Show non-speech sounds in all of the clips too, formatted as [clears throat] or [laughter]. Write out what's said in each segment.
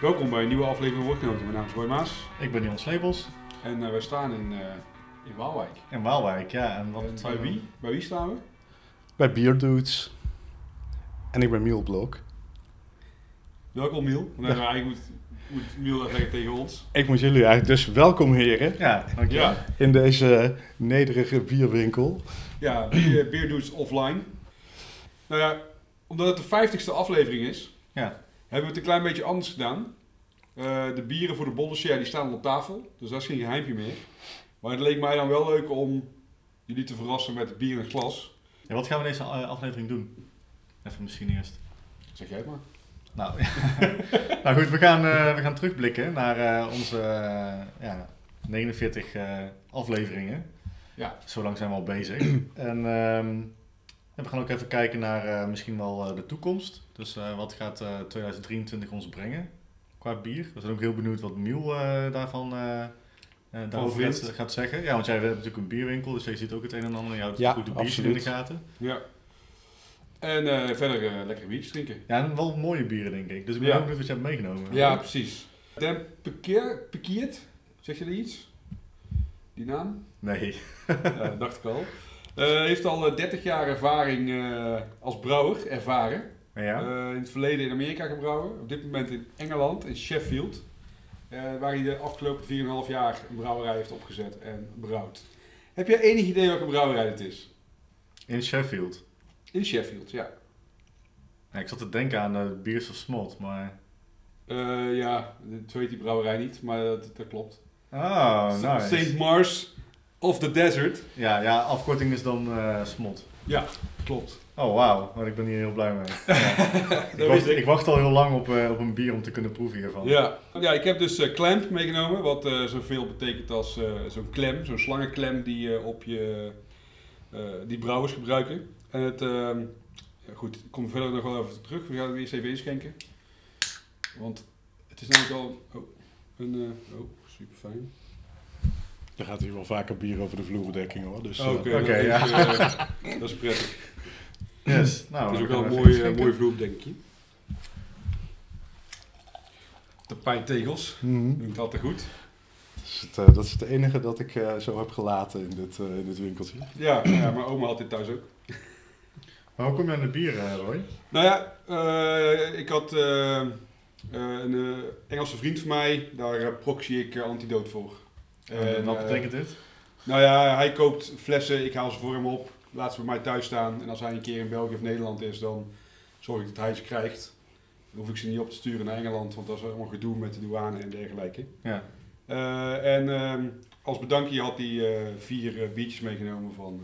Welkom bij een nieuwe aflevering Woordgenoten. Mijn naam is Roy Maas Ik ben Jan Slepels en eh, wij staan in, eh, in Waalwijk. in Waalwijk, ja. En wat En bij we- wie? Bij wie staan we? Bij Beer Dudes. En ik ben Miel Blok. Welkom Miel. Nee, maar eigenlijk moet, moet Miel dat zeggen tegen ons. Ik moet jullie eigenlijk dus welkom heren Ja, dankjewel. Ja, in deze nederige bierwinkel. ja Beer, Beer Dudes offline. Nou ja, omdat het de vijftigste aflevering is, Ja. Hebben we het een klein beetje anders gedaan. Eh, de bieren voor de bollenshare die staan al op tafel, dus dat is geen geheimpje meer. Maar het leek mij dan wel leuk om jullie te verrassen met het bier in het glas. Ja, wat gaan we deze eh, aflevering doen? Even misschien eerst. Zeg jij het maar. Nou, [laughs] nou goed, we gaan, eh, we gaan terugblikken naar onze ja, 49 eh, afleveringen. Ja. Zo lang zijn we al bezig. [clears throat] en ehm, ja, we gaan ook even kijken naar misschien wel de toekomst. Dus eh, wat gaat eh, 2023 ons brengen qua bier? We zijn ook heel benieuwd wat Miel eh, daarvan eh, eh, daarover gaat, gaat zeggen. Ja, want jij hebt natuurlijk een bierwinkel, dus je ziet ook het een en ander. Je houdt Ja, goed de biertjes in de absoluut. gaten. Ja. En eh, verder eh, lekkere biertjes drinken. Ja, en wel mooie bieren denk ik. Dus ik ben Ja. ook benieuwd wat je hebt meegenomen. Ja, precies. Den Pekiert, zeg je er iets? Die naam? Nee. ja, [laughs] dat dacht ik al. Eh, heeft al eh, 30 jaar ervaring eh, als brouwer ervaren. Ja. Eh, in het verleden in Amerika gebrouwen. Op dit moment in Engeland, in Sheffield. eh, waar hij de afgelopen 4,5 jaar een brouwerij heeft opgezet en brouwt. Heb jij enig idee welke brouwerij het is? In Sheffield. In Sheffield, ja. Ja, ik zat te denken aan de Beers of Smot, maar... Ja, zo heet die brouwerij niet, maar dat, dat klopt. Oh, nice. St. Mars of the Desert. Ja, ja, afkorting is dan Smot. Ja, klopt. Oh, wauw. Maar ik ben hier heel blij mee. [laughs] Ik, wacht, ik. ik wacht al heel lang op, eh, op een bier om te kunnen proeven hiervan. Ja. ja, ik heb dus eh, clamp meegenomen, wat eh, zoveel betekent als zo'n klem, zo'n slangenklem die op je die brouwers gebruiken. En het, ehm, ja, goed, ik kom er verder nog wel over terug. We gaan het eerst even inschenken. Want het is namelijk al oh, een, oh, super fijn. Er gaat hier wel vaker bier over de vloerbedekking hoor. Dus, eh, Oké, is, ja. eh, [laughs] dat is prettig. Yes. Nou, het is ook dan wel een mooi, vloer, denk ik. Tapijttegels, mhm. doe ik altijd goed. dat, is het, eh, dat is het enige dat ik eh, zo heb gelaten in dit, eh, in dit winkeltje. Ja, ja, mijn oma had dit thuis ook. Maar hoe kom je aan de bier, eh, Roy? Nou ja, eh, ik had een eh, Engelse vriend van mij, daar uh, proxy ik antidoot voor. En wat eh, betekent dit? Nou ja, hij koopt flessen, ik haal ze voor hem op, laat ze bij mij thuis staan. En als hij een keer in België of Nederland is, dan zorg ik dat hij ze krijgt. Dan hoef ik ze niet op te sturen naar Engeland, want dat is allemaal gedoe met de douane en dergelijke. Ja. Eh, en ehm, als bedankje had hij eh, vier biertjes meegenomen van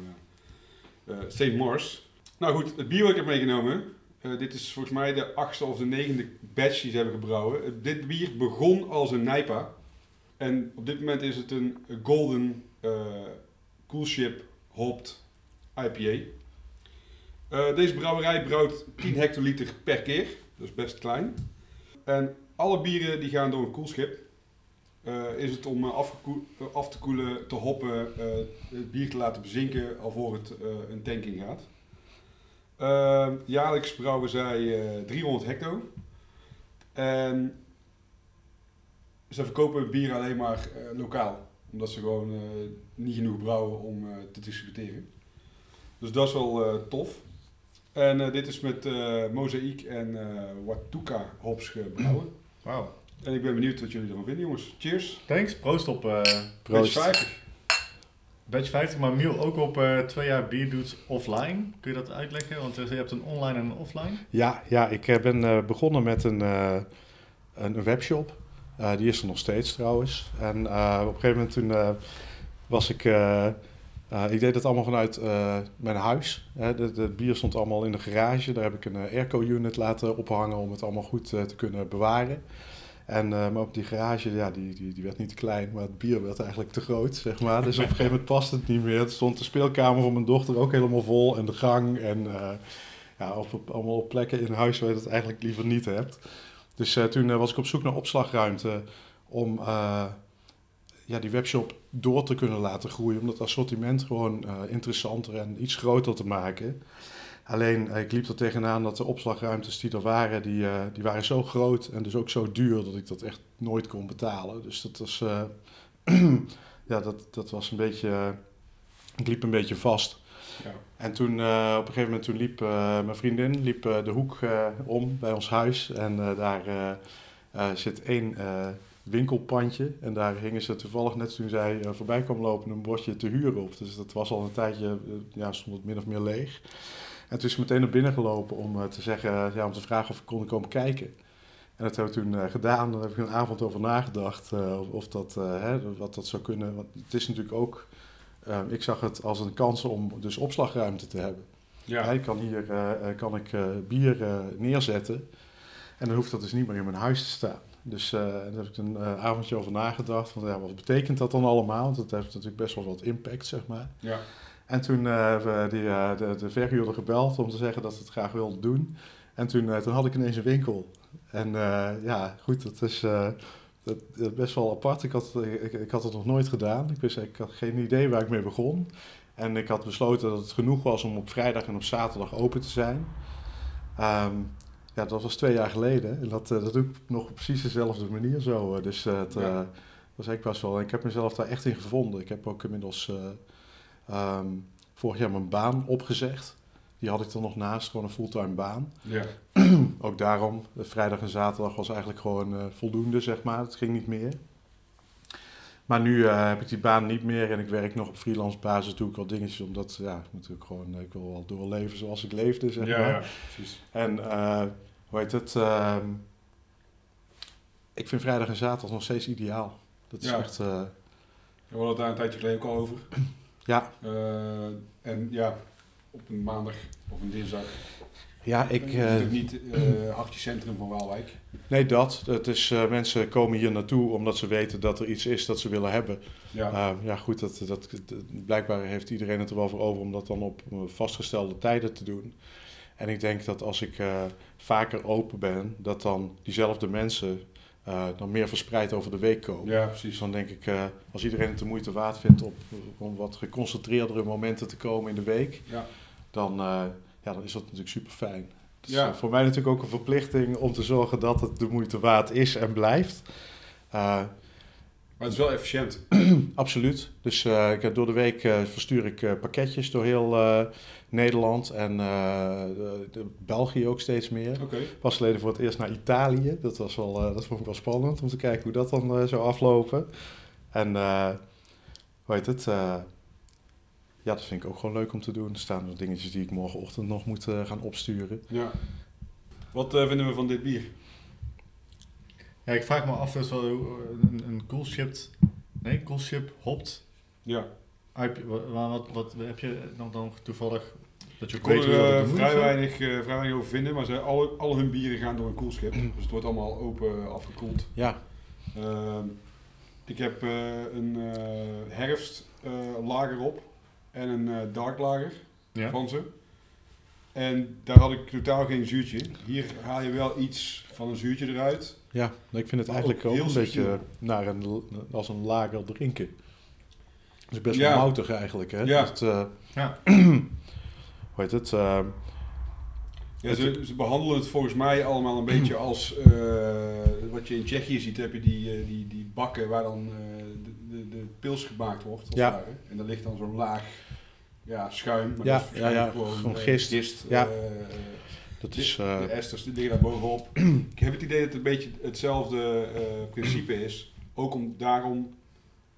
St. Mars. Nou goed, het bier wat ik heb meegenomen, dit is volgens mij de achtste of de negende batch die ze hebben gebrouwen. Dit bier begon als een Nijpa. En op dit moment is het een Golden eh Coolship Hopped IPA. Eh, deze brouwerij brouwt 10 hectoliter per keer, is best klein. En alle bieren die gaan door een koelschip. Eh, is het om af te koelen, te hoppen, het bier te laten bezinken alvorens het een tank in gaat. Jaarlijks brouwen zij eh, 300 hecto. En ze verkopen bier alleen maar eh, lokaal. Omdat ze gewoon eh, niet genoeg brouwen om eh, te distributeren. Dus dat is wel eh, tof. En eh, dit is met eh Mozaïek en eh Watuka hops gebrouwen. [clears throat] Wauw. En ik ben benieuwd wat jullie ervan vinden, jongens. Cheers. Thanks. Proost op eh Proost. Batch 50. Batch 50, maar Miel ook op eh, twee jaar Bierdudes offline. Kun je dat uitleggen? Want je hebt een online en een offline. Ja, ja, ik ben eh, begonnen met een, eh, een, een webshop. Eh, die is er nog steeds trouwens. En eh, op een gegeven moment toen eh, was ik... ik deed het allemaal vanuit mijn huis. De bier stond allemaal in de garage. Daar heb ik een airco-unit laten ophangen om het allemaal goed te kunnen bewaren. En, maar op die garage, ja, die, die, die werd niet te klein, maar het bier werd eigenlijk te groot, zeg maar. Dus op een gegeven moment past het niet meer. Het stond de speelkamer van mijn dochter ook helemaal vol en de gang. En ja, op, allemaal op plekken in huis waar je het eigenlijk liever niet hebt. Dus eh, toen eh, was ik op zoek naar opslagruimte om eh, ja, die webshop door te kunnen laten groeien. Om dat assortiment gewoon interessanter en iets groter te maken. Alleen, ik liep er tegenaan dat de opslagruimtes die er waren, die, die waren zo groot en dus ook zo duur dat ik dat echt nooit kon betalen. Dus dat was, [clears throat] ja, dat, dat was een beetje, ik liep een beetje vast. En toen, eh, op een gegeven moment, toen liep eh, mijn vriendin liep, eh, de hoek om bij ons huis. En daar zit één winkelpandje. En daar hingen ze toevallig net toen zij voorbij kwam lopen een bordje te huren op. Dus dat was al een tijdje, ja, stond het min of meer leeg. En toen is ze meteen naar binnen gelopen om te zeggen, ja, om te vragen of ik kon komen kijken. En dat hebben we toen gedaan. Daar heb ik een avond over nagedacht of, dat, hè, wat dat zou kunnen. Want het is natuurlijk ook, eh, ik zag het als een kans om dus opslagruimte te hebben. Ja. Ik kan hier eh, eh, kan ik, eh, bier neerzetten en dan hoeft dat dus niet meer in mijn huis te staan. Dus daar heb ik een avondje over nagedacht. Van, ja, wat betekent dat dan allemaal? Want dat heeft natuurlijk best wel wat impact, zeg maar. Ja. En toen hebben we die, de, de verhuurder gebeld om te zeggen dat ze het graag wilden doen. En toen, toen had ik ineens een winkel. En ja, goed, dat is, dat, dat best wel apart. Ik had, ik, ik had het nog nooit gedaan. Ik, wist, ik had geen idee waar ik mee begon. En ik had besloten dat het genoeg was om op vrijdag en op zaterdag open te zijn. Ehm, ja, dat was twee jaar geleden. En dat, eh, dat doe ik nog op precies dezelfde manier zo. eh. Dus eh, het Ja. eh, was eigenlijk best wel... Ik heb mezelf daar echt in gevonden. Ik heb ook inmiddels eh, ehm, vorig jaar mijn baan opgezegd. Die had ik er nog naast, gewoon een fulltime baan. Ja. [clears throat] Ook daarom, eh, vrijdag en zaterdag was eigenlijk gewoon eh, voldoende, zeg maar. Het ging niet meer. Maar nu eh, heb ik die baan niet meer en ik werk nog op freelance basis. Doe ik wel dingetjes, omdat ja, natuurlijk gewoon, ik wil wel doorleven zoals ik leefde, zeg ja, maar. ja, precies. En eh, hoe heet het? ehm, ik vind vrijdag en zaterdag nog steeds ideaal. Dat is Ja. echt, We hadden het daar een tijdje geleden ook al over. [clears throat] ja, en ja, op een maandag of een dinsdag. ja, ik... is eh, natuurlijk niet eh [clears throat] achter je centrum van Waalwijk. nee, dat. Het is, eh, mensen komen hier naartoe omdat ze weten dat er iets is dat ze willen hebben. Ja. Ja, ja goed, dat, dat, blijkbaar heeft iedereen het er wel voor over om dat dan op eh, vastgestelde tijden te doen. En ik denk dat als ik eh, vaker open ben, dat dan diezelfde mensen eh, dan meer verspreid over de week komen. ja, Dus precies. dan denk ik, eh, als iedereen het de moeite waard vindt op, om wat geconcentreerdere momenten te komen in de week, Ja. dan, eh, ja, dan is dat natuurlijk super fijn. Ja. eh, voor mij natuurlijk ook een verplichting om te zorgen dat het de moeite waard is en blijft. Maar het is wel efficiënt. [clears throat] Absoluut. Dus eh, ik heb door de week eh, verstuur ik eh, pakketjes door heel Nederland en de, de België ook steeds meer. Oké. Pas geleden voor het eerst naar Italië. Dat, was wel, dat vond ik wel spannend om te kijken hoe dat dan zou aflopen. En hoe heet het? ja, dat vind ik ook gewoon leuk om te doen. Er staan nog dingetjes die ik morgenochtend nog moet gaan opsturen. Ja. Wat vinden we van dit bier? Ja, ik vraag me af, dus wel, eh, een, een cool shipped, nee, cool ship hopt. Ja. IP Wat, wat, wat, heb je nog dan toevallig dat je Ik kon er eh, vrij, weinig, eh, vrij weinig over vinden, maar ze, alle, al hun bieren gaan door een koelschip. [clears throat] Dus het wordt allemaal open afgekoeld. Ja, Ehm, ik heb eh, een eh, herfst eh, lager op en een eh, dark lager Ja. van ze. En daar had ik totaal geen zuurtje. Hier haal je wel iets van een zuurtje eruit. ja ik vind het eigenlijk ook een beetje naar een, als een lager drinken. Het is best Ja. wel moutig eigenlijk, hè? Ja. Het, eh, Ja. [clears throat] hoe heet het? eh, Ja, ze, ze behandelen het volgens mij allemaal een [clears throat] beetje als eh, wat je in Tsjechië ziet. Heb je die, die, die bakken waar dan de, de, de pils gemaakt wordt. Als Ja. En daar ligt dan zo'n laag ja, schuim. Maar Ja, dat is waarschijnlijk ja, ja, gewoon gewoon eh, gist. Ja. eh, dat de, is... eh, de esters die liggen daar bovenop. [clears throat] ik heb het idee dat het een beetje hetzelfde eh, principe is. Ook om, daarom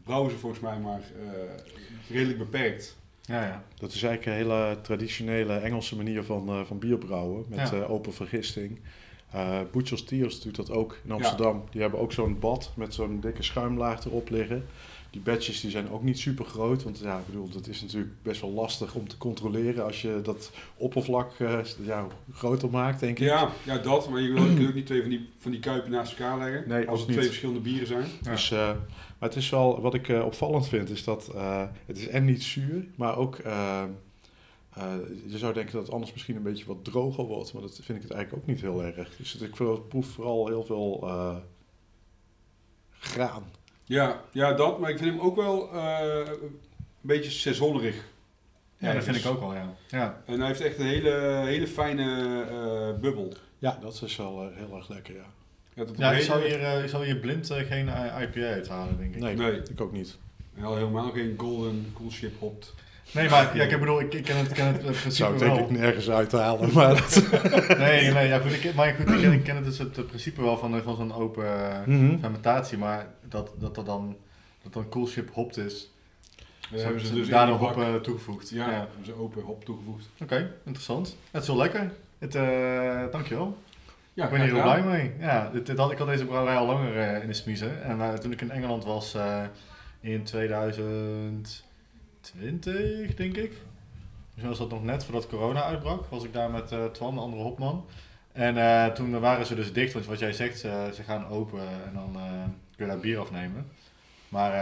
brouwen ze volgens mij maar eh, redelijk beperkt. Ja, ja. Dat is eigenlijk een hele traditionele Engelse manier van, eh, van bier brouwen. Met Ja. eh, open vergisting. Eh Butcher's Tears doet dat ook in Amsterdam. Die hebben ook zo'n bad met zo'n dikke schuimlaag erop liggen. Die batches die zijn ook niet super groot. Want ja, ik bedoel, dat is natuurlijk best wel lastig om te controleren als je dat oppervlak eh, ja, groter maakt, denk ik. Ja, ja, dat. Maar je, wil, ook niet twee van die, van die kuipen naast elkaar leggen. Nee, als het twee verschillende bieren zijn. Ja. Dus, eh, maar het is wel, wat ik eh, opvallend vind, is dat eh, het is en niet zuur, maar ook, eh, je zou denken dat het anders misschien een beetje wat droger wordt, maar dat vind ik het eigenlijk ook niet heel erg. Dus het, ik proef vooral heel veel eh, graan. Ja, ja, dat. Maar ik vind hem ook wel eh, een beetje seizonerig. Ja, dat vind ik ook wel, ja. ja. En hij heeft echt een hele, hele fijne eh, bubbel. Ja, dat is wel heel erg lekker, ja. Ja, dat Ja, ik zou hier, eh, ik zou hier blind geen IPA uithalen, denk ik. Nee, Nee. ik ook niet. En al helemaal geen golden cool ship hopped. Nee, maar ja, ik bedoel, ik, ik ken het, ken het eh, [laughs] principe Zou ik denk ik nergens uithalen, [laughs] maar... Nee, nee, ja, goed, ik, maar goed, ik ken, ik ken het, dus het principe wel van, van zo'n open eh, mhm. fermentatie, maar dat dat, dat dan, dat dan cool ship hopt is, dus hebben ze, dus daar nog hop eh, toegevoegd. Ja, ja, hebben ze open hop toegevoegd. Oké, interessant. Het is wel lekker. Het, dankjewel. Ja, ik ben hier heel blij mee. Ja, dit, had, ik had deze brouwerij al langer in de smiezen. En uh, toen ik in Engeland was in 2000... 20, denk ik. Dus was dat nog net voordat corona uitbrak, was ik daar met uh, Twan, de andere hopman. En uh, toen waren ze dus dicht, want wat jij zegt, ze, ze gaan open en dan eh, kun je daar bier afnemen. Maar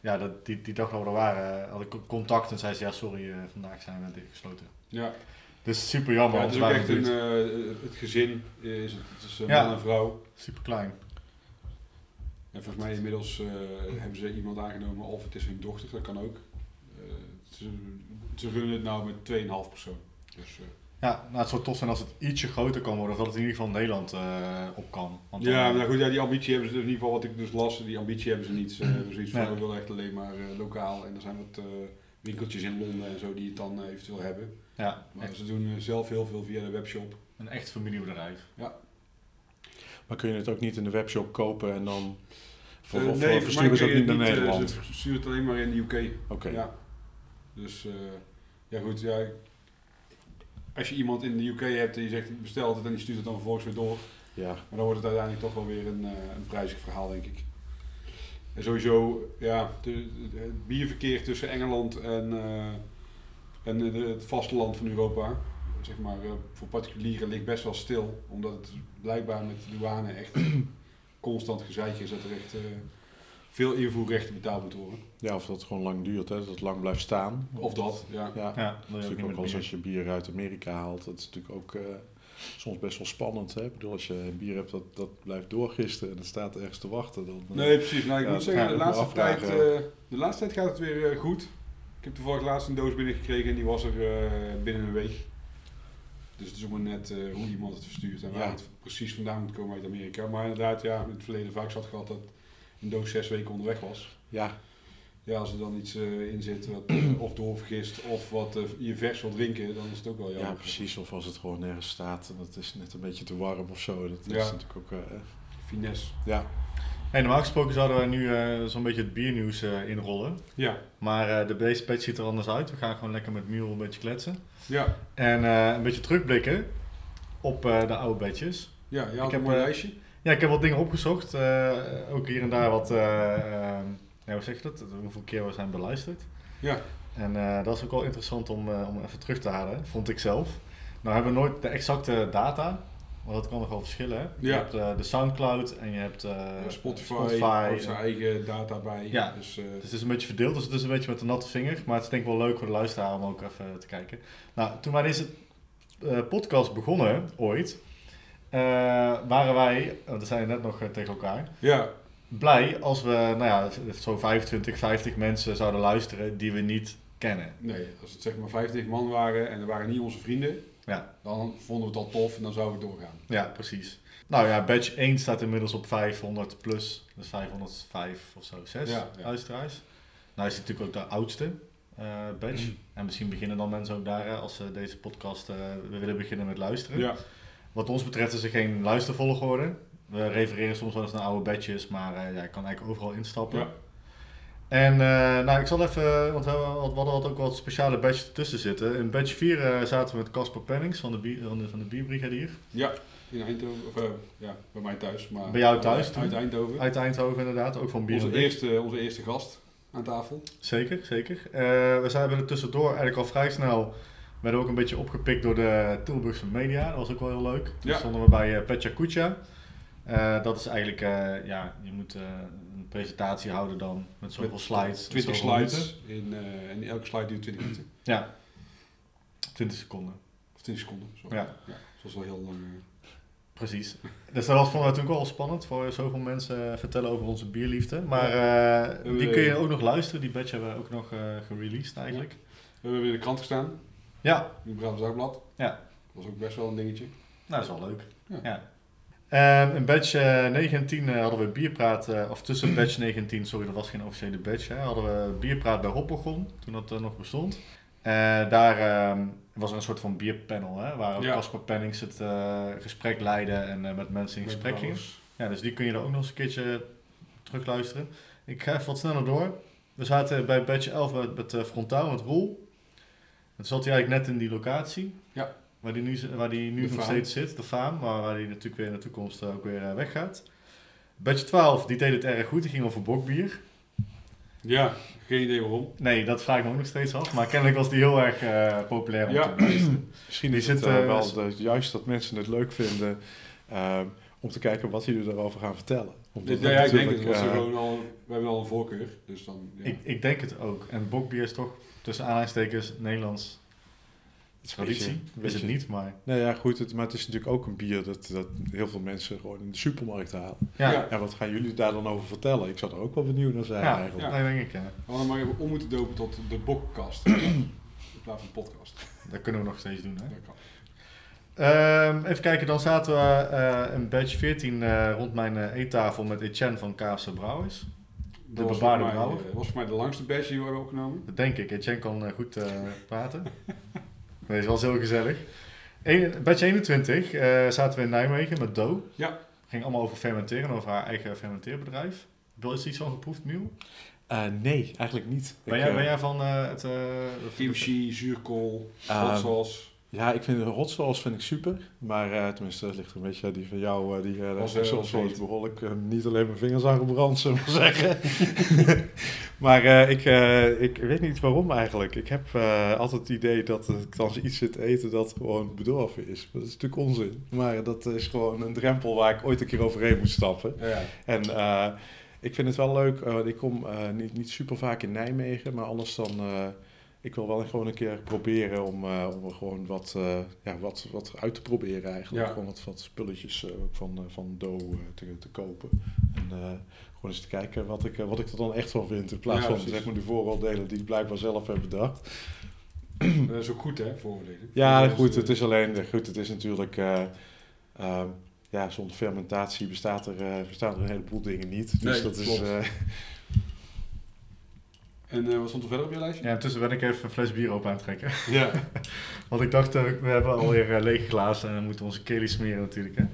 ja, dat, die, die dag dat we er waren, had ik contact en zei ze, ja sorry, vandaag zijn we dichtgesloten. Ja. Dus super jammer. Ja, het is ook het gezin, is het, is een man en vrouw. Super klein. En volgens mij inmiddels hebben ze iemand aangenomen, of het is hun dochter, dat kan ook. Eh, ze, ze runnen het nou met 2,5 persoon. Dus, eh, Ja, nou, het zou tof zijn als het ietsje groter kan worden, of dat het in ieder geval Nederland eh, op kan. Want dan- ja, maar goed, ja, die ambitie hebben ze dus in ieder geval wat ik dus las, die ambitie hebben ze niet. [clears throat] Ze hebben zoiets van, we willen echt alleen maar eh, lokaal. En er zijn wat eh, winkeltjes in Londen en zo die het dan eh, eventueel hebben. ja, Maar echt, ze doen eh, zelf heel veel via de webshop. een echt familiebedrijf. Maar kun je het ook niet in de webshop kopen en dan... Voor, Eh, of nee, versturen ze ook niet naar eh, Nederland? ze sturen het alleen maar in de UK. Oké. Ja. Dus, eh, ja goed, ja, als je iemand in de UK hebt en je zegt bestelt het en die stuurt het dan vervolgens weer door. Ja. Maar dan wordt het uiteindelijk toch wel weer een, eh, een prijzig verhaal, denk ik. En sowieso, ja, de, de- het bierverkeer tussen Engeland en, eh, en de- het vasteland van Europa, zeg maar, voor particulieren ligt best wel stil. Omdat het blijkbaar met de douane echt [clears throat] constant gezeik is dat er echt veel invoerrechten betaald moet worden. ja, of dat het gewoon lang duurt, hè, dat het lang blijft staan. Of dat, ja. Ja, Ja, dat is natuurlijk ook als, bier. als je bier uit Amerika haalt. Dat is natuurlijk ook eh, soms best wel spannend. Hè? Ik bedoel, als je een bier hebt dat, dat blijft doorgisten en het staat ergens te wachten. Dan, eh, Nee, precies. Nou, ik Ja, moet zeggen, de, laatste tijd, eh, de laatste tijd gaat het weer goed. Ik heb toevallig laatst een doos binnengekregen en die was er eh, binnen een week. Dus het is ook maar net eh, hoe iemand het verstuurt en waar Ja. het precies vandaan moet komen uit Amerika. Maar inderdaad, ja, in het verleden vaak zat gehad dat een doos zes weken onderweg was. ja, Ja, als er dan iets eh, in zit wat [clears throat] of doorvergist of wat eh, je vers wil drinken, dan is het ook wel jammer. ja, precies. Of als het gewoon nergens staat en het is net een beetje te warm of zo. Dat is natuurlijk ook... eh, Finesse. ja, Hey, normaal gesproken zouden wij nu eh, zo'n beetje het biernieuws eh, inrollen. Ja, Maar eh, de base patch ziet er anders uit. We gaan gewoon lekker met Miel een beetje kletsen. ja, En eh, een beetje terugblikken op eh, de oude badges. ja. Je had Ik heb, een mooi lijstje. Ja, ik heb wat dingen opgezocht. eh, ook hier en daar wat... eh, eh, hoe zeg je dat? Hoeveel keer we zijn beluisterd. Ja, En dat is ook wel interessant om, om even terug te halen, vond ik zelf. Nou hebben we nooit de exacte data, want dat kan nog wel verschillen. hè. Je Ja. hebt de Soundcloud en je hebt Spotify, Spotify. zijn eigen data bij. Ja. Dus, Dus het is een beetje verdeeld, dus het is een beetje met de natte vinger. Maar het is denk ik wel leuk voor de luisteraar om ook even te kijken. Nou, toen wij deze podcast begonnen, ooit, waren wij, want we zeiden net nog eh, tegen elkaar, ja, blij als we, nou ja, zo 25, 50 mensen zouden luisteren die we niet kennen. nee, als het zeg maar 50 man waren en er waren niet onze vrienden, Ja. dan vonden we het al tof en dan zouden we doorgaan. Ja, precies. Nou ja, badge 1 staat inmiddels op 500 plus, dus 505 of zo, 6 Ja, ja. luisteraars. Nou is het natuurlijk ook de oudste eh, badge. [clears throat] En misschien beginnen dan mensen ook daar, eh, als ze deze podcast eh, we willen beginnen met luisteren. Ja, Wat ons betreft is er geen luistervolgorde. We refereren soms wel eens naar oude badges, maar eh, ja, je kan eigenlijk overal instappen. ja. En eh, nou, ik zal even, want we, hadden wat ook wat speciale badges ertussen zitten. In badge 4 eh, zaten we met Casper Pennings van de, bier, van de, van de Bierbrigadier. ja. In Eindhoven, of ja, bij mij thuis. Maar Bij jou thuis toen? Uit Eindhoven. Uit Eindhoven inderdaad, ook van Bier Onze eerste, onze eerste gast aan tafel. Zeker, zeker. We zijn er tussendoor eigenlijk al vrij snel, werden we ook een beetje opgepikt door de Tilburgse media. Dat was ook wel heel leuk. Toen Ja. stonden we bij uh, Petja Kucha. Eh, dat is eigenlijk, eh, ja, je moet een presentatie houden dan met zoveel Met slides. 20 zoveel minuten. slides. In, en elke slide duurt 20 minuten. Ja, 20 seconden. Of 20 seconden. Sorry. Ja. ja. Dat was wel heel lang. Precies. Dus dat was we natuurlijk wel spannend voor zoveel mensen vertellen over onze bierliefde. Maar die kun je ook nog luisteren. Die badge hebben we ook nog gereleased eigenlijk. We We hebben in de krant gestaan, Ja, het Brabants Dagblad. Ja. Dat was ook best wel een dingetje. nou, dat is wel leuk. Ja. Ja. Ehm, in badge eh, 9 en 10 eh, hadden we bierpraat, eh, of tussen badge 9 en 10, sorry, dat was geen officiële badge, hè, hadden we bierpraat bij Hoppegon, toen dat eh, nog bestond. Eh, daar ehm, was er een soort van bierpanel, hè, waar Ja. Casper Pennings het eh, gesprek leidde en eh, met mensen in Met gesprek ging. Ja, dus die kun je er ook nog eens een keertje terugluisteren. Ik ga even wat sneller door. We zaten bij badge 11 met, met eh, Frontaal, met Roel. Dan zat hij eigenlijk net in die locatie. Ja. Waar die nu, waar die nu De nog Faam. steeds zit, de faam. Maar waar hij natuurlijk weer in de toekomst eh, ook weer eh, weggaat. Badge 12, die deed het erg goed. Die ging over bokbier. Ja, geen idee waarom. Nee, dat vraag ik me ook nog steeds af. Maar kennelijk was die heel erg eh, populair om Ja. te luisteren. [clears throat] Misschien Die is het zit, wel de- juist dat mensen het leuk vinden ehm, om te kijken wat jullie daarover gaan vertellen. Omdat Ja, ja, ik denk het. gewoon al, we hebben al een voorkeur. Dus dan, ja. Ik, ik denk het ook. En bokbier is toch tussen aanhalingstekens Nederlands het is een beetje- traditie. een Is het beetje- niet, maar... Nou ja, goed, het, maar het is natuurlijk ook een bier dat, dat heel veel mensen gewoon in de supermarkt halen. Ja, Ja. ja. En wat gaan jullie daar dan over vertellen? Ik zou er ook wel benieuwd naar zijn ja, eigenlijk. dat denk ik, ja. We hadden maar even om moeten dopen tot de bokkast. [clears throat] in plaats van podcast. Dat kunnen we nog steeds doen, hè. Dat kan. Ehm, even kijken, dan zaten we eh in badge 14 eh, rond mijn eh, eettafel met Etienne van KFC Brouwers. Dat was bebaarde voor mij, brouwer. eh, was voor mij de langste badge die we hebben opgenomen. Dat denk ik. Etienne kan eh, goed eh, praten. [laughs] Nee, is wel heel gezellig. Badge 21 eh, zaten we in Nijmegen met Do. Ja. Ging allemaal over fermenteren, over haar eigen fermenteerbedrijf. Wil je iets van geproefd, Miel? Eh, nee, eigenlijk niet. Ben, Ik, jij, ben jij van eh, het... eh, Kimchi, zuurkool, Ah. Sauce. Ja, ik vind de hot sauce vind ik super. Maar eh, tenminste, dat ligt een beetje die van jou. eh, die uh, was, eens heet. behoorlijk eh, niet alleen mijn vingers aan gebrand, zullen we maar zeggen. [laughs] maar eh, ik, ik weet niet waarom eigenlijk. Ik heb altijd het idee dat ik dan iets zit eten dat gewoon bedorven is. Dat is natuurlijk onzin. Maar dat is gewoon een drempel waar ik ooit een keer overheen moet stappen. Ja. En ik vind het wel leuk. ik kom niet, niet super vaak in Nijmegen, maar anders dan. Ik wil wel gewoon een keer proberen om, eh, om er gewoon wat, eh, ja, wat, wat uit te proberen eigenlijk. Ja. Gewoon wat, wat spulletjes eh, van, van Do te, te kopen. En gewoon eens te kijken wat ik, wat ik er dan echt van vind. In plaats Ja, van zeg maar de vooroordelen die ik blijkbaar zelf heb bedacht. [clears throat] Dat is ook goed, hè, vooroordelen. Ja, goed. Het is alleen, goed, het is natuurlijk, eh, ehm, ja, zonder fermentatie bestaat er, bestaan er een heleboel dingen niet. Dus Nee, dat is, klopt. En eh, wat stond er verder op je lijstje? Ja, intussen ben ik even een fles bier open aan het trekken. Ja. [laughs] Want ik dacht, eh, we hebben alweer eh, lege glazen en dan moeten we onze keli smeren natuurlijk. Hè.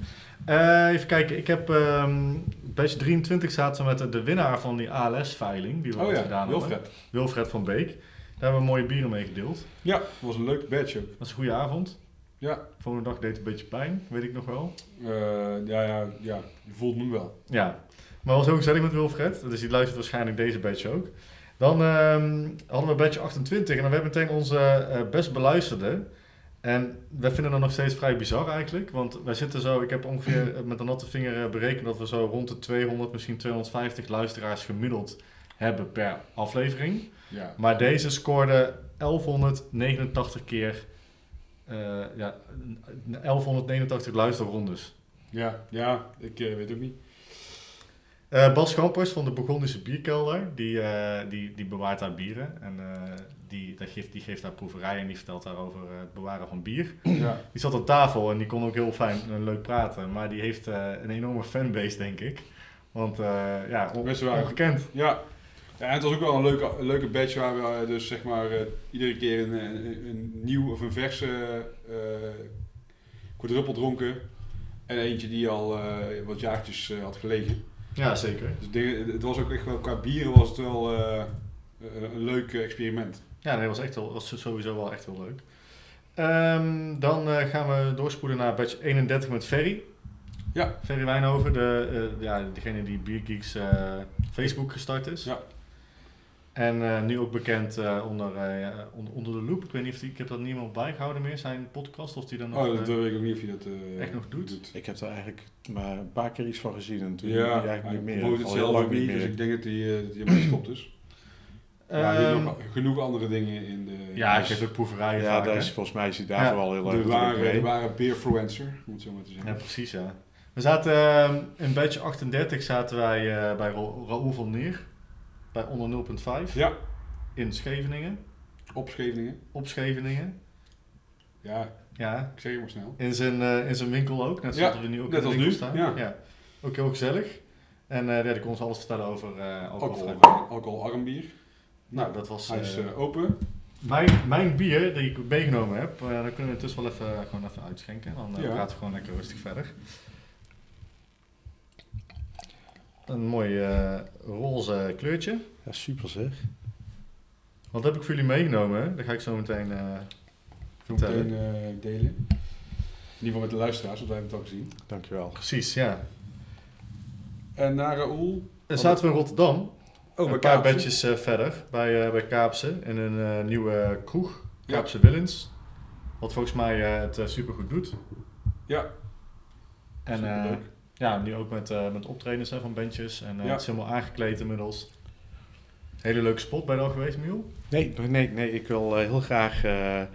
Even kijken, ik heb ehm badge 23 zaten we met de, winnaar van die ALS-veiling die we Oh ja, gedaan hadden. Wilfred. Wilfred van Beek. Daar hebben we mooie bieren mee gedeeld. Ja, dat was een leuke badge ook. Dat was een goede avond. Ja. De volgende dag deed het een beetje pijn, weet ik nog wel. Ja, ja, ja, je voelt me wel. Ja, maar was heel gezellig met Wilfred. Dus die luistert waarschijnlijk deze badge ook. Dan ehm, hadden we badge 28 en dan hebben we meteen onze eh, best beluisterde. En wij vinden dat nog steeds vrij bizar eigenlijk. Want wij zitten zo, ik heb ongeveer eh, met een natte vinger eh, berekend dat we zo rond de 200, misschien 250 luisteraars gemiddeld hebben per aflevering. Ja. Maar deze scoorde 1189 keer, eh, ja, 1189 luisterrondes. Ja, ja, ik weet ook niet. Eh, Bas Schampers van de Burgondische Bierkelder, die, eh, die, die bewaart daar bieren. En eh, die, dat geeft, die geeft daar proeverijen en die vertelt daar over het bewaren van bier. Ja. Die zat aan tafel en die kon ook heel fijn en leuk praten. Maar die heeft een enorme fanbase, denk ik. Want ja, on- Best wel. ongekend. Ja. ja, en het was ook wel een leuke, een leuke badge waar we dus zeg maar iedere keer een, een, een nieuw of een verse quadruppel dronken. En eentje die al wat jaartjes had gelegen. Ja, zeker. Dus het was ook echt wel, qua bieren was het wel eh, een, een leuk experiment. Ja, nee, was, echt wel, was sowieso wel echt heel leuk. Ehm, dan eh, gaan we doorspoelen naar badge 31 met Ferry. Ja. Ferry Wijnhoven, de, eh, ja, degene die Biergeeks eh, Facebook gestart is. Ja. En eh, nu ook bekend eh, onder, eh, onder, onder de loop. Ik weet niet of die, ik heb dat niet meer bijgehouden meer, zijn podcast, of die dan nog... Oh, dat weet ik ook niet of je dat eh, echt nog doet? Ik heb er eigenlijk maar een paar keer iets van gezien en toen Ja, eigenlijk hij niet meer. het zelf ook niet, dus ik denk dat hij, hij ermee [clears throat] gestopt is. Maar hij ehm, heeft nog genoeg andere dingen in de... ja, hij dus geeft ook proeverijen Ja, daar hè? is, volgens mij is hij daarvoor Ja. al heel de erg ware, mee. de ware beerfluencer, moet ik zo maar te zeggen. Ja, precies, ja. We zaten ehm, in badge 38 zaten wij eh, bij Ra Raoul van Neer. Bij onder 0.5 Ja, in Scheveningen. Op Scheveningen. op Scheveningen. Ja, Ja, ik zeg het maar snel. in zijn, eh, in zijn winkel ook. Net Ja, zoals we nu ook net in de winkel nu, staan. ja. Ook heel gezellig. En eh ja, die kon ons alles vertellen over uh, Alcohol, alcoholarm bier. Nou, dat was Hij is open. mijn, mijn bier die ik meegenomen heb. Dan kunnen we dus wel even, gewoon even uitschenken. Dan Ja. praten we gewoon lekker rustig verder. Een mooi eh, roze kleurtje. Ja, super zeg. Wat heb ik voor jullie meegenomen? Dat ga ik zo meteen eh, vertellen. Meteen eh, delen. In ieder geval met de luisteraars, want wij hebben het al gezien. Dankjewel. Precies, ja. En naar Raoul. Dan zaten we in Rotterdam. Oh, een bij paar Kaapse. bedjes eh, verder bij, eh bij Kaapse in een eh, nieuwe kroeg, Ja. Kaapse Willens. Wat volgens mij eh, het super supergoed doet. Ja, En eh, superleuk. Ja, nu ook met, eh met optredens hè, van bandjes. En eh, Ja. het is helemaal aangekleed inmiddels. Hele leuke spot bij al geweest, Miel. Nee, nee, nee, ik wil eh, heel graag eh, eh,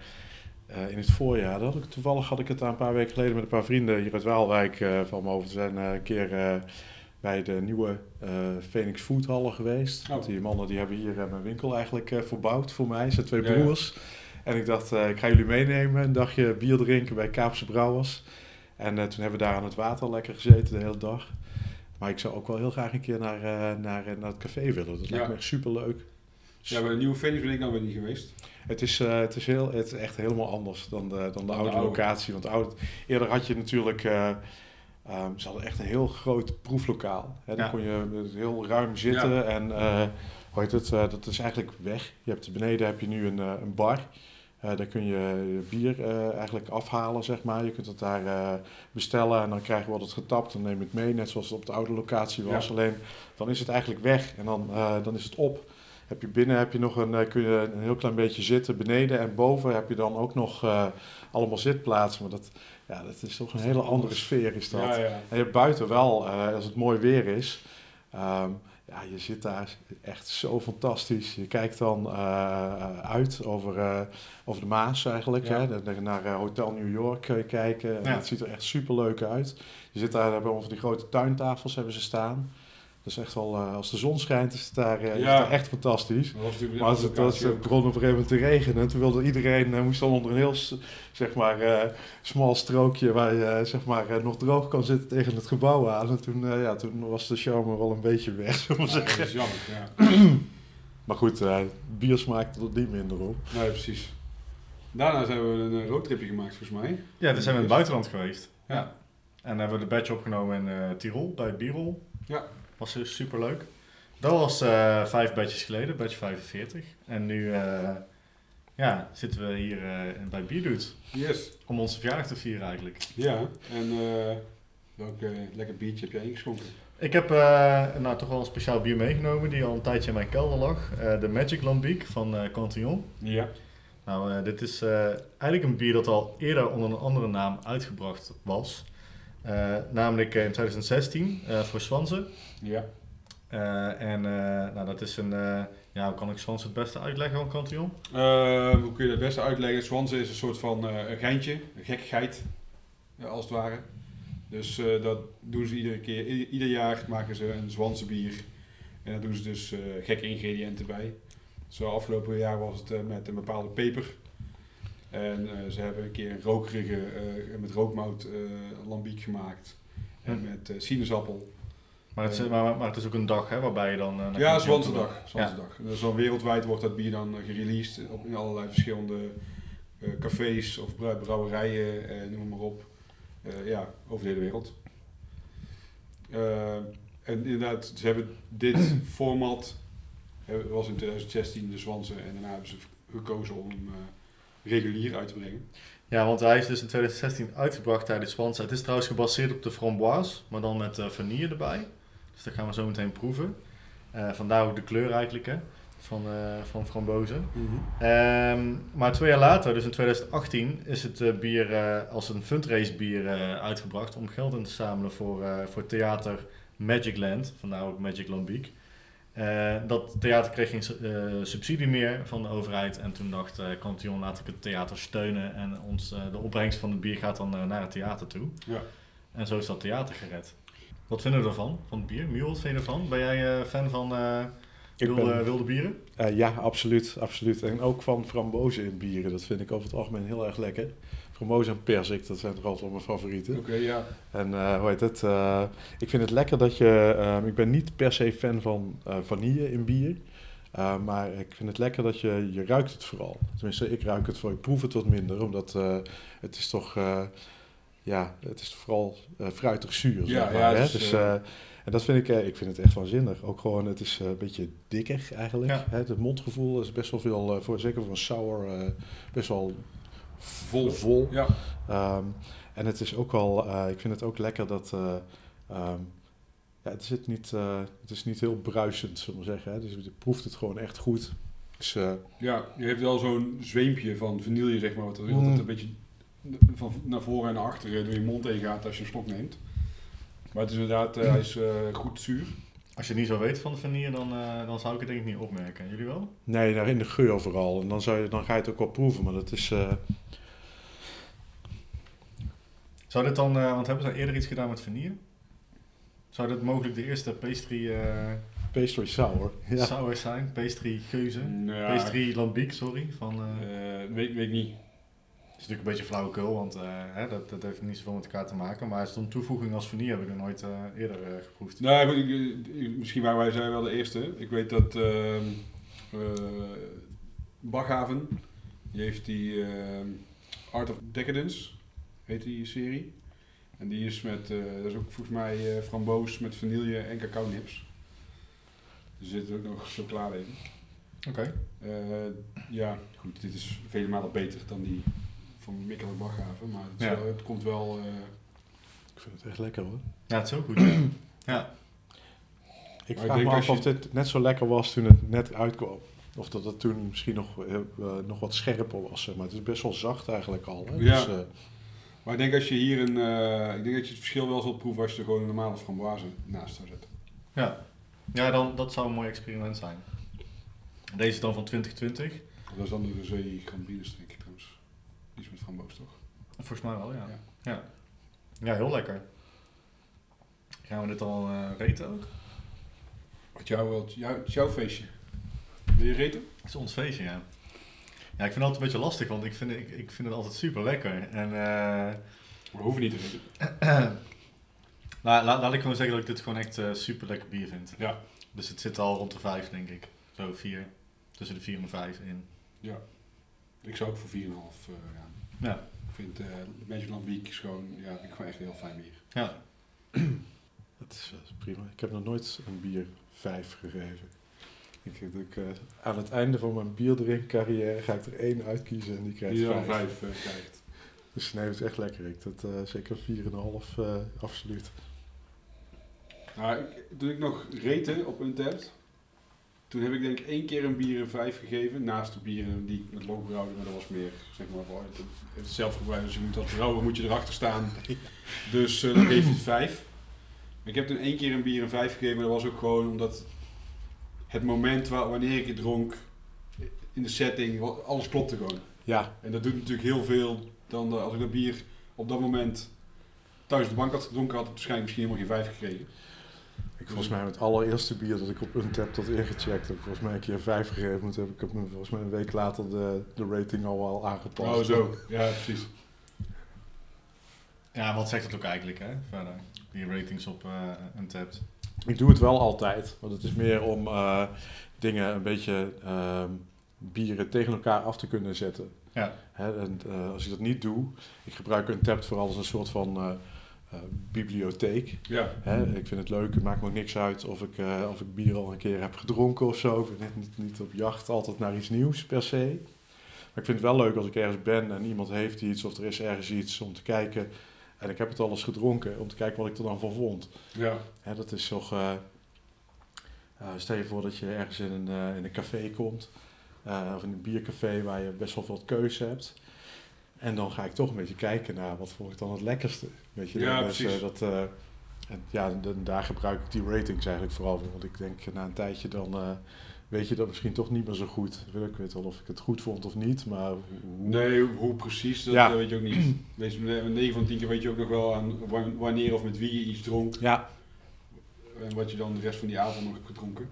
in het voorjaar. Dat had ik, toevallig had ik het daar een paar weken geleden met een paar vrienden hier uit Waalwijk eh, van me over. Zijn eh, een keer eh, bij de nieuwe eh Phoenix Foodhallen geweest. Oh. Die mannen die hebben hier mijn winkel eigenlijk eh, verbouwd voor mij. Ze zijn twee Ja, ja. broers. En ik dacht, eh, ik ga jullie meenemen. Een dagje bier drinken bij Kaapse Brouwers. En eh, toen hebben we daar aan het water lekker gezeten de hele dag. Maar ik zou ook wel heel graag een keer naar, eh, naar, eh, naar het café willen. Dat lijkt me echt superleuk. Ja, bij de nieuwe Phoenix ben ik dan weer niet geweest. Het is, het, is heel, het is echt helemaal anders dan de, dan de Dan de oude locatie. Want de oude, eerder had je natuurlijk... ehm, ze hadden echt een heel groot proeflokaal. Hè, daar Ja. kon je heel ruim zitten. En hoe heet het, dat is eigenlijk weg. Je hebt beneden heb je nu een, een bar. Eh, daar kun je bier eh, eigenlijk afhalen, zeg maar. Je kunt het daar eh, bestellen en dan krijg je wordt het getapt. Dan neem je het mee, net zoals het op de oude locatie was. Ja. Alleen, dan is het eigenlijk weg en dan, dan is het op. Heb je binnen heb je nog een, kun je een heel klein beetje zitten. Beneden en boven heb je dan ook nog allemaal zitplaatsen. Maar dat, ja, dat is toch een hele andere sfeer is dat. Ja, ja. En je hebt buiten wel, als het mooi weer is, ehm, ja, je zit daar echt zo fantastisch. Je kijkt dan eh, uit over, eh, over de Maas eigenlijk. Ja. Hè? Naar eh, Hotel New York kijken. Ja. Het ziet er echt super leuk uit. Je zit daar, hebben over die grote tuintafels hebben ze staan. Dat is echt wel, eh, als de zon schijnt is het daar, eh, is het daar echt fantastisch. Dat was natuurlijk Maar als het, als het begon op een gegeven moment te regenen, toen wilde iedereen, eh, moest dan onder een heel, zeg maar, eh, smal strookje waar je, eh, zeg maar, nog droog kan zitten tegen het gebouw aan. En toen, eh, ja, toen was de charme wel een beetje weg, [laughs] zullen we Ja, zeggen. dat is jammer, ja. [clears throat] Maar goed, bier smaakte er niet minder op. Nee, precies. Daarna hebben we een roadtripje gemaakt, volgens mij. Ja, daar zijn we in het buitenland geweest. Ja. En hebben we de badge opgenomen in eh, Tirol, bij Birol. Ja. Was dus super leuk. Dat was eh, vijf badges geleden, badge 45. En nu eh, ja, zitten we hier eh, bij Bierdude. Yes. Om onze verjaardag te vieren eigenlijk. Ja, en welk lekker biertje heb jij ingeschonken? Ik heb nou, toch wel een speciaal bier meegenomen die al een tijdje in mijn kelder lag. De Magic Lambic van Cantillon. Ja. Nou, dit is eigenlijk een bier dat al eerder onder een andere naam uitgebracht was. Eh, namelijk eh, in 2016 eh, voor Swanse. Ja. En nou, dat is een, ja, hoe kan ik Swanse het beste uitleggen van Cantillon? Hoe kun je dat het beste uitleggen? Swanse is een soort van een geintje, een gekkigheid, als het ware. Dus dat doen ze iedere keer. I- ieder jaar maken ze een Zwanse bier. En daar doen ze dus eh, gekke ingrediënten bij. Zo afgelopen jaar was het met een bepaalde peper. En eh, ze hebben een keer een rokerige, eh, met rookmout eh lambiek gemaakt. En Hm. met sinaasappel. Maar het, is, maar, maar het is ook een dag hè, waarbij je dan... Ja, Zwanse dag. Zwanse dag. Dus dan wereldwijd wordt dat bier dan gereleased op, in allerlei verschillende cafés of brou- brouwerijen, eh, noem maar op. Ja, over de hele wereld. En inderdaad, ze hebben dit [clears throat] format, eh, was in 2016 de Zwanse, en daarna hebben ze gekozen om regulier uit te brengen. Ja, want hij is dus in 2016 uitgebracht tijdens Swanse. Het is trouwens gebaseerd op de framboise, maar dan met eh, vanille erbij. Dus dat gaan we zo meteen proeven. Eh, vandaar ook de kleur eigenlijk hè, van, eh van frambozen. Ehm, maar twee jaar later, dus in 2018, is het bier als een fundraise bier uitgebracht om geld in te zamelen voor, voor theater Magic Land, vandaar ook Magic Lambiek. Eh, dat theater kreeg geen eh, subsidie meer van de overheid en toen dacht uh, Cantillon laat ik het theater steunen en ons, eh, de opbrengst van het bier gaat dan eh, naar het theater toe. Ja. En zo is dat theater gered. Wat vinden we ervan, van het bier? Miel, wat vind je ervan? Ben jij eh, fan van, eh, wilde, ben- wilde bieren? Eh, ja, absoluut, absoluut. En ook van frambozen in bieren. Dat vind ik over het algemeen heel erg lekker. Frambozen en persik, dat zijn toch altijd mijn favorieten. Oké, ja. En eh, hoe heet het? eh, ik vind het lekker dat je... ehm, ik ben niet per se fan van eh, vanille in bier. maar ik vind het lekker dat je... Je ruikt het vooral. Tenminste, ik ruik het voor. Ik proef het wat minder. Omdat het is toch... ja, het is vooral fruitig zuur. Ja, zeg maar, ja, hè? dus, Dus, en dat vind ik... ik vind het echt waanzinnig. Ook gewoon, het is een beetje dikker eigenlijk. Ja. Hè? Het mondgevoel is best wel veel... voor, zeker voor een sour... best wel Vol. vol. Ja. Ehm, en het is ook wel, eh, ik vind het ook lekker dat, eh, ehm, ja, het, zit niet, eh, het is niet heel bruisend, zullen we zeggen. Hè? Dus je proeft het gewoon echt goed. Dus, Ja, je hebt wel zo'n zweempje van vanille, zeg maar, wat er Mm. altijd een beetje van naar voren en naar achteren door je mond heen gaat als je een slok neemt. Maar het is inderdaad, eh, hij is goed zuur. Als je het niet zo weet van de vanille, dan, eh, dan zou ik het denk ik niet opmerken. Jullie wel? nee, daar in de geur vooral. En dan, zou je, dan ga je het ook wel proeven, maar dat is... eh, Zou dit dan, eh, want hebben ze eerder iets gedaan met vanille? Zou dit mogelijk de eerste pastry eh pastry sour. Ja. sour zijn? Pastry geuze? Nou Ja, Pastry lambiek, sorry. Van, weet, weet ik niet. Het is natuurlijk een beetje flauwekul, want eh, hè, dat, dat heeft niet zoveel met elkaar te maken. Maar zo'n toevoeging als vanille heb ik nog nooit eh, eerder eh, geproefd. Nou, ik, ik- misschien waren wij zij wel de eerste. Ik weet dat ehm eh, Bachhaven, die heeft die ehm, Art of Decadence, heet die serie. En die is met, dat is ook volgens mij framboos met vanille en cacao nips. Er zit ook nog chocolade in. Oké. Ja, goed, dit is vele malen beter dan die van Mikkel Bachhaven. Maar het, is Ja. wel- het komt wel... eh, Ik vind het echt lekker hoor. Ja, het is ook goed. [clears throat] ja. Ik Maar vraag ik me af je- of dit net zo lekker was toen het net uitkwam. Of dat het toen misschien nog, eh, eh, nog wat scherper was. Zeg maar het is best wel zacht eigenlijk al. Hè? Ja. Dus, eh, Maar ik denk als je hier een, eh, ik denk dat je het verschil wel zult proeven als je er gewoon een normale framboise naast zou zetten. Ja, ja dan, dat zou een mooi experiment zijn. Deze is dan van 2020. Dat is dan de Rosé Gambrinus denk ik trouwens. Die is met framboos toch? Volgens mij wel, ja. Ja. Ja, ja. heel lekker. Gaan we dit al eh reten ook? Jou, het is jouw feestje. Wil je reten? Het is ons feestje, ja. Ja, ik vind het altijd een beetje lastig, want ik vind, ik, ik vind het altijd super lekker. En eh, We hoeven niet te reten. la, [clears throat] la- laat ik gewoon zeggen dat ik dit gewoon echt eh, super lekker bier vind. Ja. Dus het zit al rond de 5, denk ik. Zo 4. Tussen de 4 en de 5 in. Ja. Ik zou ook voor 4,5 eh gaan. Ja. Ik vind eh Magic Lambiek is gewoon, ja, vind ik gewoon echt een heel fijn bier. Ja. [clears throat] dat is eh, prima. Ik heb nog nooit een bier 5 gegeven. Ik denk dat ik, eh, aan het einde van mijn bierdrinkcarrière ga ik er één uitkiezen en die krijgt 5. 5 eh, krijgt. Dus nee, het is echt lekker. Ik dat eh, zeker 4,5 eh absoluut. Nou, ik, toen ik nog rete op Untapped, toen heb ik denk ik één keer een bier een 5 gegeven. Naast de bieren die ik met logo brouwde, maar dat was meer, zeg maar, voor het, zelfgebruik. Dus je moet als brouwer moet je erachter staan. [laughs] Dus eh, dan geef je het 5. Ik heb toen één keer een bier een 5 gegeven, maar dat was ook gewoon omdat het moment waar, wanneer ik het dronk, in de setting, alles klopte gewoon. Ja, En dat doet natuurlijk heel veel dan als ik dat bier op dat moment thuis de bank had gedronken, had ik waarschijnlijk misschien helemaal geen 5 gekregen. Volgens mij het allereerste bier dat ik op Untap tot ingecheckt heb, volgens mij een keer 5 gegeven. Toen heb ik heb me volgens mij een week later de, de rating al wel aangepast. Oh, zo. Ja, precies. Ja, wat zegt het ook eigenlijk, hè? Verder. Die ratings op eh Untapped. Ik doe het wel altijd, want het is meer om eh, dingen een beetje ehm, bieren tegen elkaar af te kunnen zetten. Ja. Hè, en eh, als ik dat niet doe, ik gebruik Untapped vooral als een soort van eh, bibliotheek. Ja. Hè, ik vind het leuk, het maakt me ook niks uit of ik, eh, of ik bier al een keer heb gedronken of zo. Ik ben net niet, niet op jacht altijd naar iets nieuws per se. Maar ik vind het wel leuk als ik ergens ben en iemand heeft iets of er is ergens iets om te kijken. En ik heb het al eens gedronken, om te kijken wat ik er dan van vond. Ja. Hè, dat is toch. eh, stel je voor dat je ergens in een, in een café komt, of in een biercafé waar je best wel veel keuze hebt. En dan ga ik toch een beetje kijken naar wat vond ik dan het lekkerste. Weet je, Ja, dan is, eh, precies. dat, eh, en ja, dan, daar gebruik ik die ratings eigenlijk vooral voor. Want ik denk na een tijdje dan eh, weet je dat misschien toch niet meer zo goed. Ik weet- wel of ik het goed vond of niet, maar hoe, Nee, hoe- precies, dat Ja. eh, weet je ook niet. [clears throat] Wees, 9 van 10 keer weet je ook nog wel aan wa- wanneer of met wie je iets dronk. Ja, En wat je dan de rest van die avond nog hebt gedronken.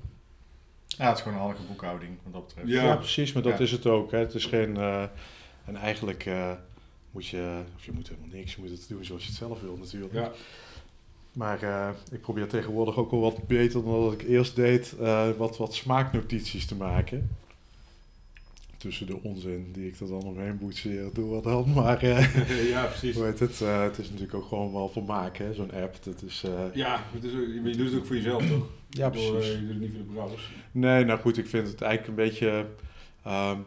Ja, het is gewoon een handige boekhouding wat dat betreft. Ja. Ja, precies, maar dat Ja. is het ook. Hè. Het is geen. eh, en eigenlijk eh, moet je. Of je moet helemaal niks, je moet het doen zoals je het zelf wil, natuurlijk. Ja. Maar eh, ik probeer tegenwoordig ook wel wat beter dan dat ik eerst deed, eh, wat, wat smaaknotities te maken. Tussen de onzin die ik er dan omheen boetseer, doe wat dan. [laughs] Maar [laughs] ja, precies. heet het? het is natuurlijk ook gewoon wel vermaak, hè, zo'n app. Dat is, Ja, het is, je doet het ook voor jezelf, toch? ja, precies. eh, Je doet het niet voor de brouwers. Nee, nou goed, ik vind het eigenlijk een beetje. ehm,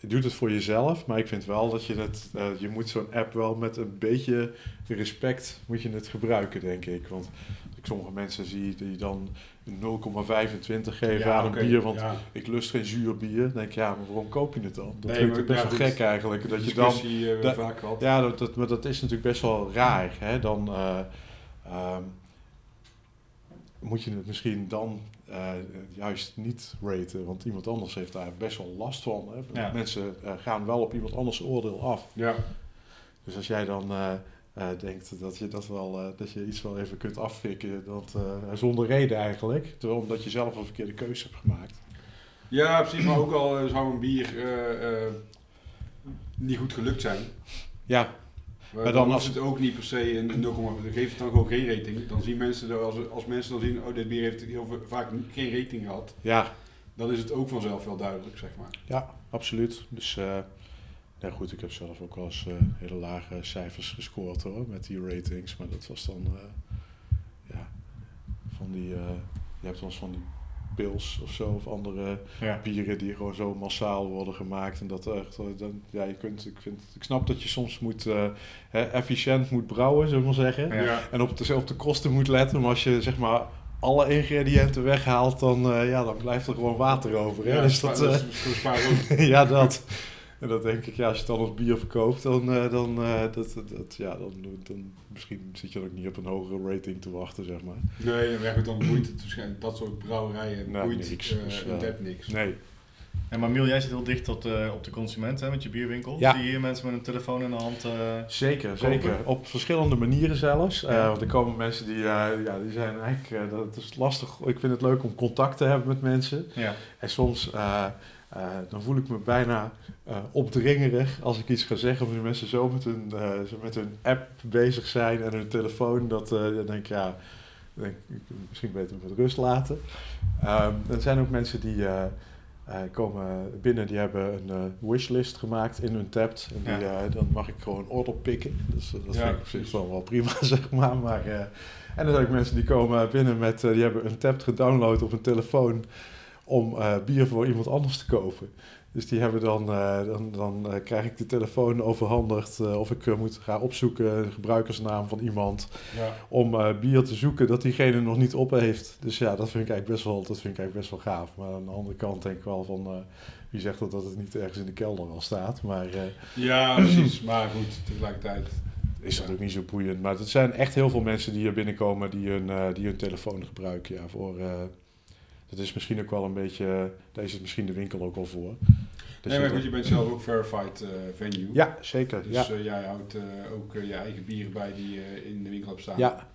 je doet het voor jezelf, maar ik vind wel dat je het. eh, je moet zo'n app wel met een beetje respect moet je het gebruiken, denk ik. Want ik sommige mensen zie die dan een 0,25 geven aan een bier, want ja. ik lust geen zuur bier. Dan denk ik, ja, maar waarom koop je het dan? Dat Nee, vind maar- ik best ja, wel goed. gek eigenlijk. Dat je dan eh, da- vaak gehad. ja, dat, dat, maar dat is natuurlijk best wel raar. Hè? Dan eh, ehm, moet je het misschien dan eh, juist niet raten, want iemand anders heeft daar best wel last van. Hè? Ja. Mensen eh, gaan wel op iemand anders oordeel af. Ja. Dus als jij dan eh, denkt dat je, dat, wel, dat je iets wel even kunt afvikken, dat, zonder reden eigenlijk, terwijl omdat je zelf een verkeerde keuze hebt gemaakt. ja, precies. Maar ook al zou een bier niet goed gelukt zijn. Ja, Maar dan dan als- het ook niet per se een 0, geef het dan gewoon geen rating. Dan zien mensen, er, als, als mensen dan zien, oh dit bier heeft heel vaak geen rating gehad. ja, Dan is het ook vanzelf wel duidelijk, zeg maar. Ja, absoluut. Dus eh ja, goed, ik heb zelf ook wel eens eh, hele lage cijfers gescoord hoor, met die ratings. Maar dat was dan, eh, ja, van die, je hebt wel eens van die pils of zo, of andere Ja. bieren die gewoon zo massaal worden gemaakt. En dat echt, eh, dan, ja, je kunt, ik, vind, ik snap dat je soms moet, eh, hè, efficiënt moet brouwen, zullen we maar zeggen. Ja. En op de, op de kosten moet letten, maar als je zeg maar alle ingrediënten weghaalt, dan, eh, ja, dan blijft er gewoon water over. Hè? Ja, dus eh, is [laughs] ja, dat. En dat denk ik, ja, als je het dan als bier verkoopt, dan, eh, dan, eh, dat, dat, ja, dan, dan misschien zit je dan ook niet op een hogere rating te wachten, zeg maar. Nee, en werkelijk dan boeit het waarschijnlijk. Dat soort brouwerijen Nou, boeit niks. Dus, tap niks. Nee. En maar Miel, jij zit heel dicht op de, op de consument hè, met je bierwinkel. Ja. Zie je hier mensen met een telefoon in de hand? eh, Zeker, Kopen? zeker. Op verschillende manieren zelfs. Eh, Ja. want er komen mensen die, ja, die zijn eigenlijk, eh, dat is lastig. Ik vind het leuk om contact te hebben met mensen. ja. En soms dan voel ik me bijna eh, opdringerig als ik iets ga zeggen. Omdat mensen zo met hun, eh, met hun app bezig zijn en hun telefoon. Dat eh, dan denk ik, ja, dan denk misschien beter met rust laten. Er zijn ook mensen die eh, eh, komen binnen, die hebben een eh, wishlist gemaakt in hun tab. En die, eh, dan mag ik gewoon order pikken. Dus eh, dat Ja, vind ik op zich wel, wel prima, [laughs] zeg maar. maar eh, en er zijn ook mensen die komen binnen met, eh, die hebben een tab gedownload op hun telefoon om eh, bier voor iemand anders te kopen. Dus die hebben dan, eh, dan, dan eh, krijg ik de telefoon overhandigd of ik moet gaan opzoeken de gebruikersnaam van iemand Ja. om bier te zoeken dat diegene nog niet op heeft. Dus ja, dat vind ik eigenlijk best wel, dat vind ik eigenlijk best wel gaaf. Maar aan de andere kant denk ik wel van, wie zegt dat, dat het niet ergens in de kelder al staat. Maar ja, [clears throat] precies. Maar goed, tegelijkertijd. is dat ook niet zo boeiend. Maar het zijn echt heel veel mensen die hier binnenkomen die hun, die hun telefoon gebruiken. Ja, voor, dat is misschien ook wel een beetje, daar is het misschien de winkel ook wel voor. Dus nee, maar je- goed, je bent zelf ook verified eh, venue. ja, zeker. Dus ja. eh, jij houdt eh, ook je eigen bieren bij die je in de winkel hebt staan. ja,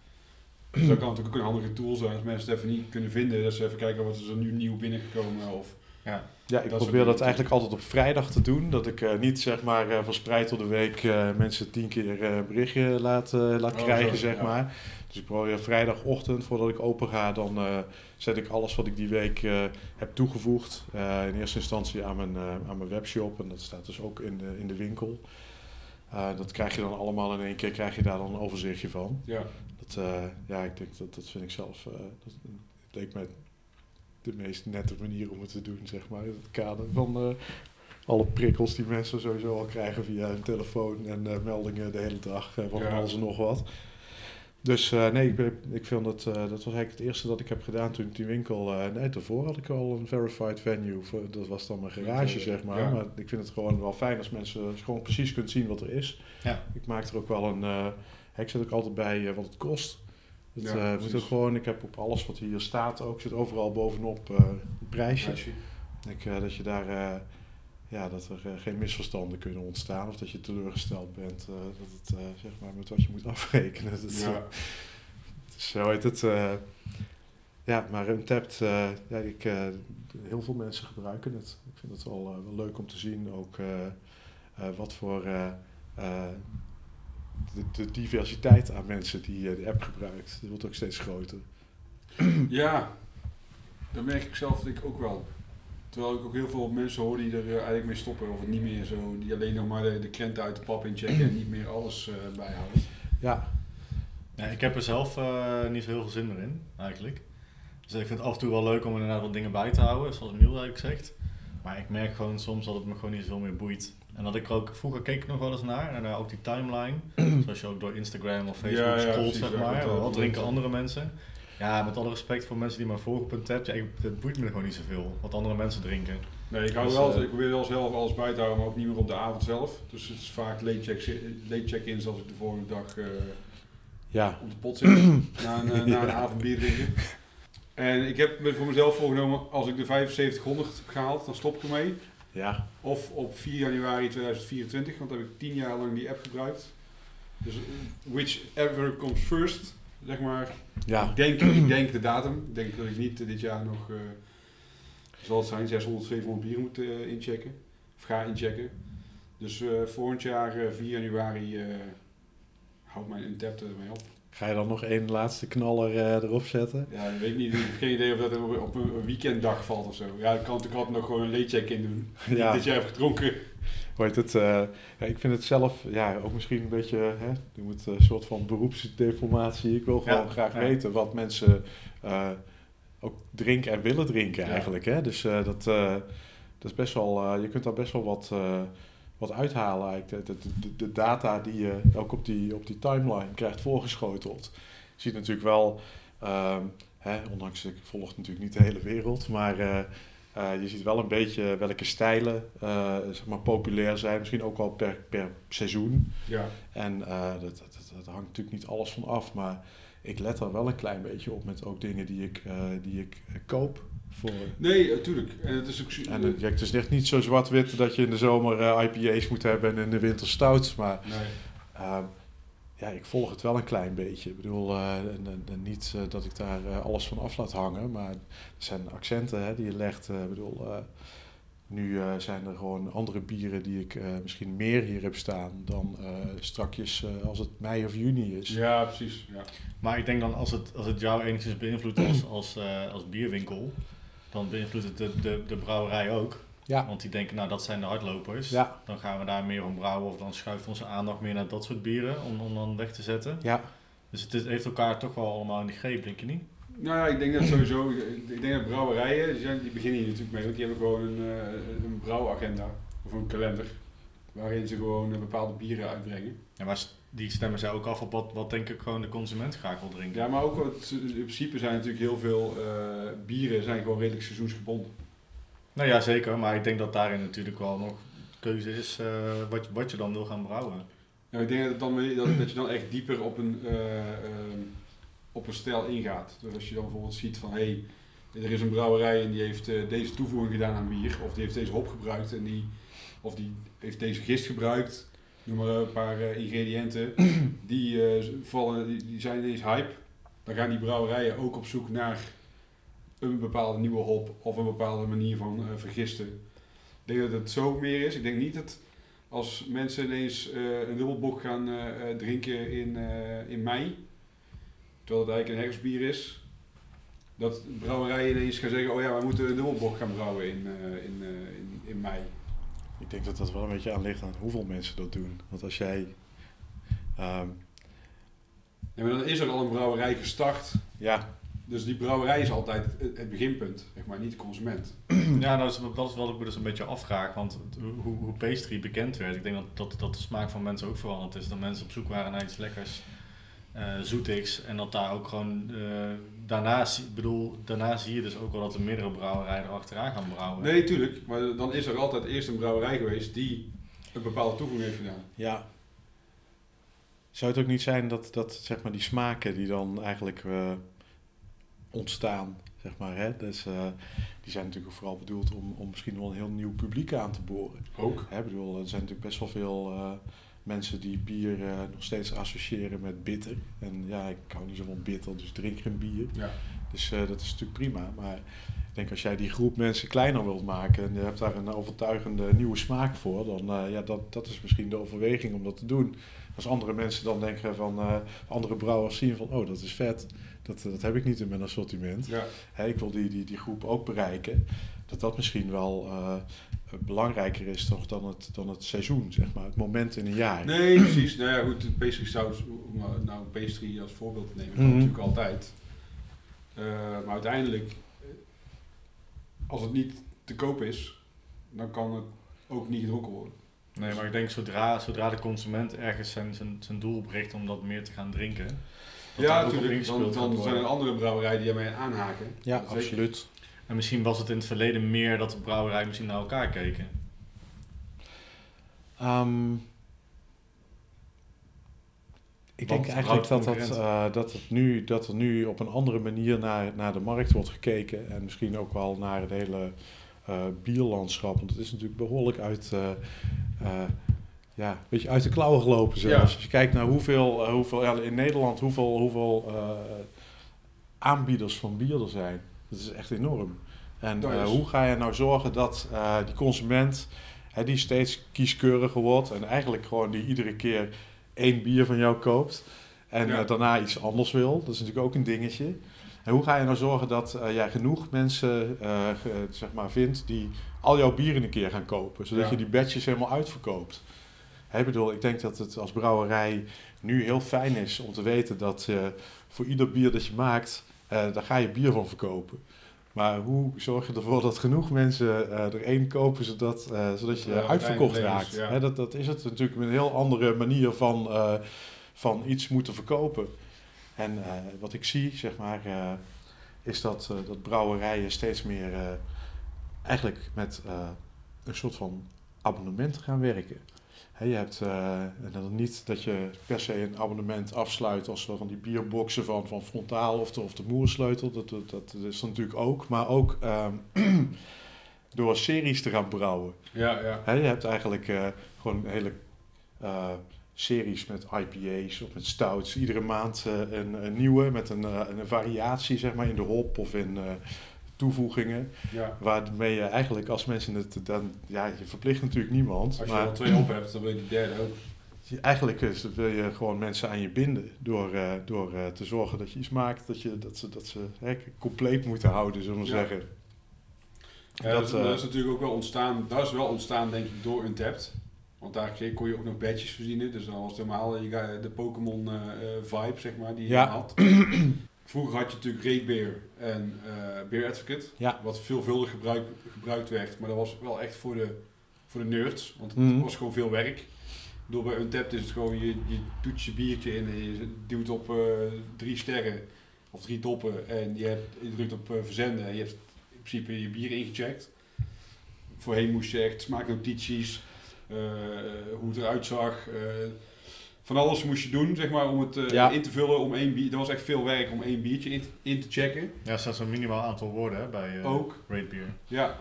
Dus dat kan natuurlijk ook een handige tool zijn als mensen het even niet kunnen vinden. Dat ze even kijken wat is er nu nieuw binnengekomen. Of, ja. Ja, ik Dat probeer dat eigenlijk altijd op vrijdag te doen. Dat ik eh, niet zeg maar eh, verspreid door de week eh, mensen tien keer eh, berichtje laat, laat Oh, krijgen, zo, zeg ja. maar. Dus ik probeer vrijdagochtend, voordat ik open ga, dan eh, zet ik alles wat ik die week eh, heb toegevoegd. eh, in eerste instantie aan mijn, aan mijn webshop. En dat staat dus ook in de, in de winkel. Dat krijg je dan allemaal in één keer, krijg je daar dan een overzichtje van. ja. Dat, ja, ik denk dat dat vind ik zelf. dat, het leek mij de meest nette manier om het te doen, zeg maar. In het kader van alle prikkels die mensen sowieso al krijgen via hun telefoon en meldingen de hele dag van Ja. alles en nog wat. Dus eh, nee, ik, ik vind dat, eh, dat was eigenlijk het eerste dat ik heb gedaan toen ik die winkel. eh, nee, daarvoor had ik al een verified venue. Voor, dat was dan mijn garage, zeg maar. Ja. Maar ik vind het gewoon wel fijn als mensen gewoon precies kunt zien wat er is. Ja. Ik maak er ook wel een. ik zet ook altijd bij wat het kost. Het, Ja, moet ook gewoon, ik heb op alles wat hier staat ook, zit overal bovenop een prijsje. Prijsje. Ik, dat je daar, ja, dat er eh, geen misverstanden kunnen ontstaan of dat je teleurgesteld bent eh, dat het, eh, zeg maar, met wat je moet afrekenen. [laughs] Dat, Ja. dus zo heet het. ja, maar Untapped, ja, ik, heel veel mensen gebruiken het. Ik vind het wel, wel leuk om te zien ook wat voor de, de diversiteit aan mensen die de app gebruikt. Die wordt ook steeds groter. Ja, dat merk ik zelf denk ik ook wel. Terwijl ik ook heel veel mensen hoor die er eh, eigenlijk mee stoppen of het niet meer zo, die alleen nog maar de, de krenten uit de pap inchecken en niet meer alles eh, bijhouden. Ja, Ja, ik heb er zelf eh, niet zo heel veel zin meer in, eigenlijk. Dus ik vind het af en toe wel leuk om inderdaad wat dingen bij te houden, zoals Miel eigenlijk zegt. Maar ik merk gewoon soms dat het me gewoon niet zoveel meer boeit. En dat ik er ook, vroeger keek ik nog wel eens naar, en ook die timeline. [clears throat] zoals je ook door Instagram of Facebook Ja, ja, scrolt, precies, zeg maar. Wat drinken andere mensen? Ja, met alle respect voor mensen die op een tab. Ja, ik, het boeit me gewoon niet zoveel wat andere mensen drinken. Nee, ik hou Dus, wel, eh, ik probeer wel zelf alles bij te houden, maar ook niet meer op de avond zelf. Dus het is vaak late check- late check-ins als ik de volgende dag eh, ja, op de pot zit [clears throat] na een, eh, na een avond bier drinken. En ik heb me voor mezelf voorgenomen, als ik de 7500 heb gehaald, dan stop ik ermee. ja, Of op 4 januari 2024, want dan heb ik 10 jaar lang die app gebruikt. Dus whichever comes first, zeg maar. ja. Ik, denk, ik denk de datum. Ik denk dat ik niet dit jaar nog, eh zal het zijn, 600, 700 bier moet eh, inchecken. Of ga inchecken. Dus eh volgend jaar eh, 4 januari houdt mijn Untapped ermee op. Ga je dan nog één laatste knaller erop zetten? Ja, ik weet niet, ik heb geen idee of dat op, op een weekenddag valt of zo. Ja, ik kan natuurlijk altijd nog gewoon een late check-in doen. Ja. Dit jaar heb gedronken. Hoe heet het? eh, ja, ik vind het zelf ja, ook misschien een beetje, hè, je moet een soort van beroepsdeformatie. Ik wil gewoon Ja, graag ja. weten wat mensen eh, ook drinken en willen drinken eigenlijk. Hè? Dus eh, dat, eh, dat is best wel, eh, je kunt daar best wel wat, eh, wat uithalen eigenlijk. De, de, de, de data die je ook op die, op die timeline krijgt voorgeschoteld. Je ziet natuurlijk wel, ehm, hè, ondanks ik volg natuurlijk niet de hele wereld, maar... eh, je ziet wel een beetje welke stijlen eh, zeg maar populair zijn, misschien ook wel per, per seizoen. Ja. En eh, dat, dat, dat, hangt natuurlijk niet alles van af, maar ik let er wel een klein beetje op met ook dingen die ik, die ik koop. Voor, Nee, natuurlijk. En het is ook... en het, ja, het is echt niet zo zwart-wit dat je in de zomer IPA's moet hebben en in de winter stouts, maar Nee. Ja, ik volg het wel een klein beetje. Ik bedoel, eh, en, niet eh, dat ik daar eh, alles van af laat hangen, maar er zijn accenten hè, die je legt. bedoel, nu zijn er gewoon andere bieren die ik misschien meer hier heb staan dan strakjes als het mei of juni is. Ja, precies. Ja. Maar ik denk dan als het, als het jou enigszins beïnvloedt als, als, als bierwinkel, dan beïnvloedt het de, de, de brouwerij ook. Ja, Want die denken, nou dat zijn de hardlopers. ja, Dan gaan we daar meer om brouwen of dan schuift onze aandacht meer naar dat soort bieren om, om dan weg te zetten. ja, Dus het is, heeft elkaar toch wel allemaal in die greep, denk je niet? Nou ja, ik denk dat sowieso, ik denk dat brouwerijen, die, zijn, die beginnen hier natuurlijk mee, want die hebben gewoon een, eh, een brouwagenda of een kalender. Waarin ze gewoon eh, bepaalde bieren uitbrengen. Ja, maar die stemmen zij ook af op wat, wat denk ik gewoon de consument graag wil drinken. Ja, maar ook wat, in principe zijn natuurlijk heel veel eh, bieren zijn gewoon redelijk seizoensgebonden. Nou ja, zeker. Maar ik denk dat daarin natuurlijk wel nog keuze is eh, wat, je- wat je dan wil gaan brouwen. Nou, ik denk dat, dan, dat, dat je dan echt dieper op een, eh, ehm, op een stijl ingaat. Dus als je dan bijvoorbeeld ziet van, hé, hey, er is een brouwerij en die heeft eh, deze toevoeging gedaan aan bier. Of die heeft deze hop gebruikt en die, of die heeft deze gist gebruikt. Noem maar een paar eh, ingrediënten. Die, eh, vallen, die zijn ineens hype. Dan gaan die brouwerijen ook op zoek naar een bepaalde nieuwe hop of een bepaalde manier van eh, vergisten. Ik denk dat het zo meer is. Ik denk niet dat als mensen ineens eh, een dubbelbok gaan eh, drinken in, in mei, terwijl het eigenlijk een herfstbier is, dat brouwerijen ineens gaan zeggen, oh ja, we moeten een dubbelbok gaan brouwen in, in, in, in mei. ik denk dat dat wel een beetje aan ligt aan hoeveel mensen dat doen. Want als jij, ehm, Ja, maar dan is er al een brouwerij gestart, ja, dus die brouwerij is altijd het, beginpunt, zeg maar, niet de consument. Ja, dat is, dat is wat ik me dus een beetje afvraag. Want hoe, hoe pastry bekend werd, ik denk dat, dat, dat de smaak van mensen ook veranderd is. Dat mensen op zoek waren naar iets lekkers, eh zoetigs. En dat daar ook gewoon, eh, daarna, zie- ik bedoel, daarna zie je dus ook wel dat er meerdere brouwerijen erachteraan gaan brouwen. Nee, tuurlijk, maar dan is er altijd eerst een brouwerij geweest die een bepaalde toevoeging heeft gedaan. Ja. Zou het ook niet zijn dat, dat zeg maar, die smaken die dan eigenlijk eh, ontstaan, zeg maar, hè? Dus, eh, die zijn natuurlijk vooral bedoeld om, om misschien wel een heel nieuw publiek aan te boren. Ook. Hè, bedoel, er zijn natuurlijk best wel veel eh, mensen die bier eh, nog steeds associëren met bitter. En ja, ik hou niet zo van bitter, dus drink geen bier. Ja. Dus dat is natuurlijk prima. Maar ik denk als jij die groep mensen kleiner wilt maken en je hebt daar een overtuigende nieuwe smaak voor, dan ja, dat, dat is misschien de overweging om dat te doen. Als andere mensen dan denken van andere brouwers zien van oh dat is vet, dat, dat heb ik niet in mijn assortiment. Ja. Hey, ik wil die, die, die groep ook bereiken. Dat dat misschien wel uh, belangrijker is toch dan het, dan het seizoen, zeg maar, het moment in een jaar. Nee, precies. Nou ja, goed, pastry saus, om nou pastry als voorbeeld te nemen, mm -hmm. natuurlijk altijd. Uh, maar uiteindelijk, als het niet te koop is, dan kan het ook niet gedronken worden. Nee, maar ik denk zodra, zodra de consument ergens zijn, zijn, zijn doel opricht om dat meer te gaan drinken. Ja, natuurlijk. Dan, dan zijn er andere brouwerijen die ermee aanhaken. Ja, absoluut. En misschien was het in het verleden meer dat de brouwerijen misschien naar elkaar keken. Um, ik denk eigenlijk dat, dat, uh, dat, het nu, dat er nu op een andere manier naar, naar de markt wordt gekeken. En misschien ook wel naar het hele uh, bierlandschap. Want het is natuurlijk behoorlijk uit, uh, ja, beetje uit de klauwen gelopen zelfs. Ja. Als je kijkt naar hoeveel, hoeveel ja, in Nederland hoeveel, hoeveel aanbieders van bier er zijn. Dat is echt enorm. En uh, hoe ga je nou zorgen dat uh, die consument, uh, die steeds kieskeuriger wordt en eigenlijk gewoon die iedere keer één bier van jou koopt en ja. daarna iets anders wil. Dat is natuurlijk ook een dingetje. En hoe ga je nou zorgen dat jij genoeg mensen zeg maar vindt die al jouw bieren een keer gaan kopen, zodat ja. je die badges helemaal uitverkoopt? Ik bedoel, ik denk dat het als brouwerij nu heel fijn is om te weten dat voor ieder bier dat je maakt, daar ga je bier van verkopen. Maar hoe zorg je ervoor dat genoeg mensen uh, er één kopen zodat, uh, zodat je uitverkocht raakt? Ja. Dat, dat is het natuurlijk met een heel andere manier van, uh, van iets moeten verkopen. En wat ik zie, zeg maar, is dat, dat brouwerijen steeds meer eigenlijk met een soort van abonnement gaan werken. He, je hebt uh, dan niet dat je per se een abonnement afsluit als van die bierboxen van, van Frontaal of de, of de Moersleutel. Dat, dat, dat is natuurlijk ook. Maar ook um, [clears throat] door series te gaan brouwen. Ja, ja. He, je hebt eigenlijk uh, gewoon hele uh, series met IPA's of met stouts. Iedere maand een, een, nieuwe met een, een variatie zeg maar, in de hop of in toevoegingen. Ja. Waarmee je eigenlijk als mensen het dan, ja, je verplicht natuurlijk niemand. Als je maar, al twee op hebt, dan wil je de derde ook. Eigenlijk is, wil je gewoon mensen aan je binden door, uh, door uh, te zorgen dat je iets maakt dat, je, dat ze, dat ze hè, compleet moeten houden, zullen we ja. zeggen. Ja, dat, dat, is natuurlijk ook wel ontstaan, dat is wel ontstaan denk ik door Untapped. Want daar kon je ook nog badges verdienen, dus dan was het helemaal de Pokémon vibe zeg maar die je ja. had. [clears throat] Vroeger had je natuurlijk Rate Beer en uh, Beer Advocate, ja. wat veelvuldig gebruik, gebruikt werd, maar dat was wel echt voor de, voor de nerds, want het Mhm. was gewoon veel werk. Door bij Untapped is het gewoon, je, je doet je biertje in en je duwt op uh, drie sterren of drie toppen en je, hebt, je drukt op uh, verzenden en je hebt in principe je bier ingecheckt. Voorheen moest je echt smaaknotities, uh, hoe het eruit zag, van alles moest je doen, zeg maar, om het uh, Ja. in te vullen. Om één bier, dat was echt veel werk om één biertje in, in te checken. Ja, er staat zo'n minimaal aantal woorden hè, bij uh, Ook. Rate Beer. Ja.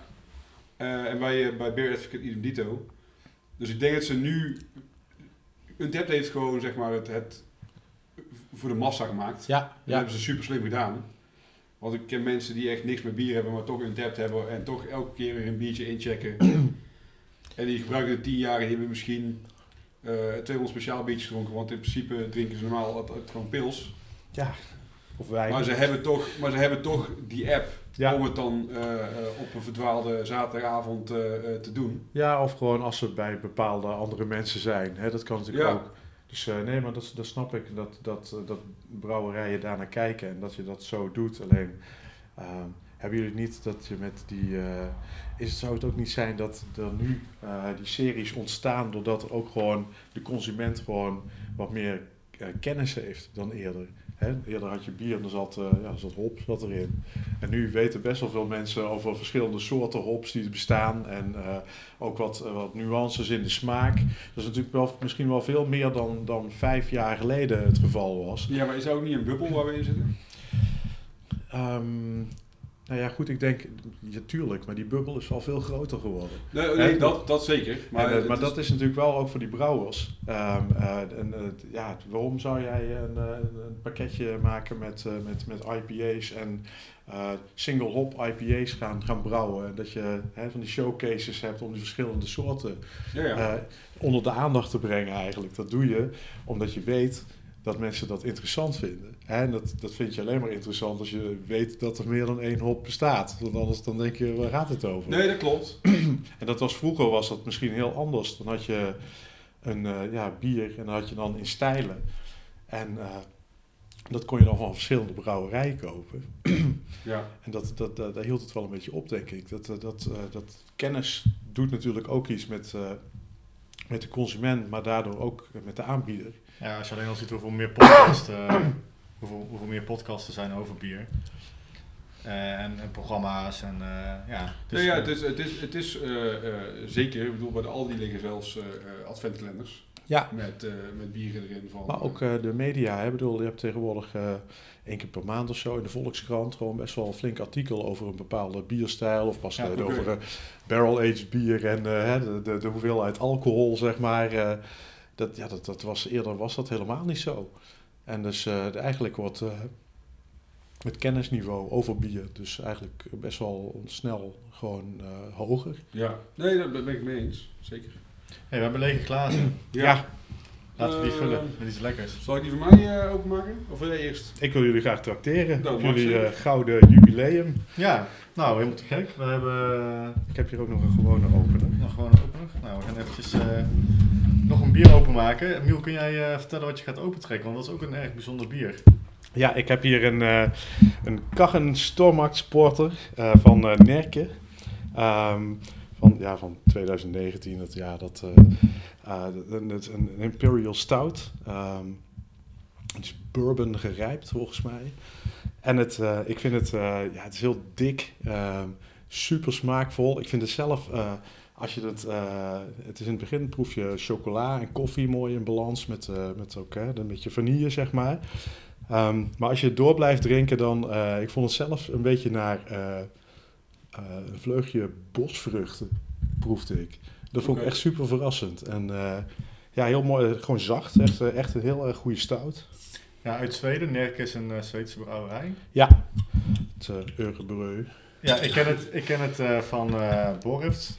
Uh, en bij, uh, bij Beer Advocate idem dito. Dus ik denk dat ze nu... Untapped heeft gewoon, zeg maar, het, het voor de massa gemaakt. Ja, Dat ja. hebben ze super slim gedaan. Want ik ken mensen die echt niks met bier hebben, maar toch Untapped hebben. En toch elke keer weer een biertje inchecken. [clears throat] en die gebruiken het tien jaar en die hebben misschien... Uh, 200 speciaal biertjes gedronken, want in principe drinken ze normaal altijd gewoon pils. ja. Of wij. Maar ze hebben toch, maar ze hebben toch die app Ja. om het dan uh, uh, op een verdwaalde zaterdagavond uh, te doen. Ja, of gewoon als ze bij bepaalde andere mensen zijn. Hè, dat kan natuurlijk Ja. ook. Dus eh, nee, maar dat, dat snap ik, dat, dat, eh, dat brouwerijen daarnaar kijken en dat je dat zo doet. Alleen ehm, hebben jullie niet dat je met die. eh, is het, zou het ook niet zijn dat er nu eh, die series ontstaan doordat er ook gewoon de consument gewoon wat meer eh, kennis heeft dan eerder? Hè? Eerder had je bier en er zat, ja, er zat hop zat erin. En nu weten best wel veel mensen over verschillende soorten hops die er bestaan. En ook wat, wat nuances in de smaak. Dat is natuurlijk wel, misschien wel veel meer dan, dan vijf jaar geleden het geval was. Ja, maar is er ook niet een bubbel waar we in zitten? Ehm, Nou ja, goed, ik denk, ja, tuurlijk, maar die bubbel is al veel groter geworden. Nee, dat, dat zeker. Maar, en, eh, maar is- dat is natuurlijk wel ook voor die brouwers. Ehm, eh, en, eh, ja, waarom zou jij een, een pakketje maken met, met, met IPA's en single hop IPA's gaan, gaan brouwen? Dat je hè, van die showcases hebt om die verschillende soorten ja, ja. onder de aandacht te brengen eigenlijk. Dat doe je omdat je weet dat mensen dat interessant vinden. En dat, dat vind je alleen maar interessant als je weet dat er meer dan één hop bestaat. Want anders dan denk je, waar gaat het over? nee, dat klopt. [clears throat] En dat was vroeger was dat misschien heel anders. Dan had je een eh, ja, bier en dan had je dan in stijlen. En eh, dat kon je dan van verschillende brouwerijen kopen. [clears throat] Ja. En dat, dat, dat, daar hield het wel een beetje op, denk ik. Dat, dat, dat, eh, dat kennis doet natuurlijk ook iets met, eh, met de consument, maar daardoor ook met de aanbieder. Ja, als je alleen al ziet hoeveel meer podcasts, eh, hoeveel, hoeveel meer podcasts er zijn over bier. Eh, en, en programma's en eh, ja. dus- nee, ja, het is, het is, het is eh, eh, zeker, ik bedoel, bij de Aldi liggen zelfs eh eh, adventkalenders Ja. met, eh, met bieren erin. Van, Maar ook eh, de media, hè? Ik bedoel, je hebt tegenwoordig eh één keer per maand of zo in de Volkskrant gewoon best wel een flink artikel over een bepaalde bierstijl. Of pas Ja, over barrel-aged bier en eh, hè, de, de, de hoeveelheid alcohol, zeg maar. eh, dat, ja, dat, dat was, eerder was dat helemaal niet zo. En dus eh, eigenlijk wordt eh, het kennisniveau over bier dus eigenlijk best wel snel gewoon eh, hoger. ja, nee, daar ben ik mee eens. Zeker. Hey, we hebben lege glazen. [clears throat] Ja. Laten we die vullen met iets lekkers. Zal ik die voor mij openmaken? Of wil jij eerst? Ik wil jullie graag tracteren Dat op mag jullie gouden jubileum. Ja, nou helemaal te gek. We hebben Ik heb hier ook nog een gewone opener. nog gewoon een opener. Nou, we gaan eventjes eh, nog een bier openmaken. Miel, kun jij eh, vertellen wat je gaat opentrekken? Want dat is ook een erg bijzonder bier. Ja, ik heb hier een, eh een Kaggen Stormax Porter eh, van eh Nerke. Ehm, van, ja, van 2019, het jaar dat... eh, eh, een, Imperial Stout. Ehm, het is bourbon gerijpt, volgens mij. En het, ik vind het... ja, het is heel dik. ehm, super smaakvol. Ik vind het zelf... als je het, eh, het is in het begin proef je chocola en koffie mooi in balans met, eh, met ook hè, een beetje vanille, zeg maar. Ehm, maar als je het door blijft drinken, dan... eh, ik vond het zelf een beetje naar een vleugje bosvruchten, proefde ik. Dat vond ik echt super verrassend. En ja, heel mooi. Gewoon zacht. Echt, echt een heel erg goede stout. Ja, uit Zweden. Nerk is een Zweedse brouwerij. Ja. Het uh, Eurebreu. Ja, ik ken het, ik ken het van Borft.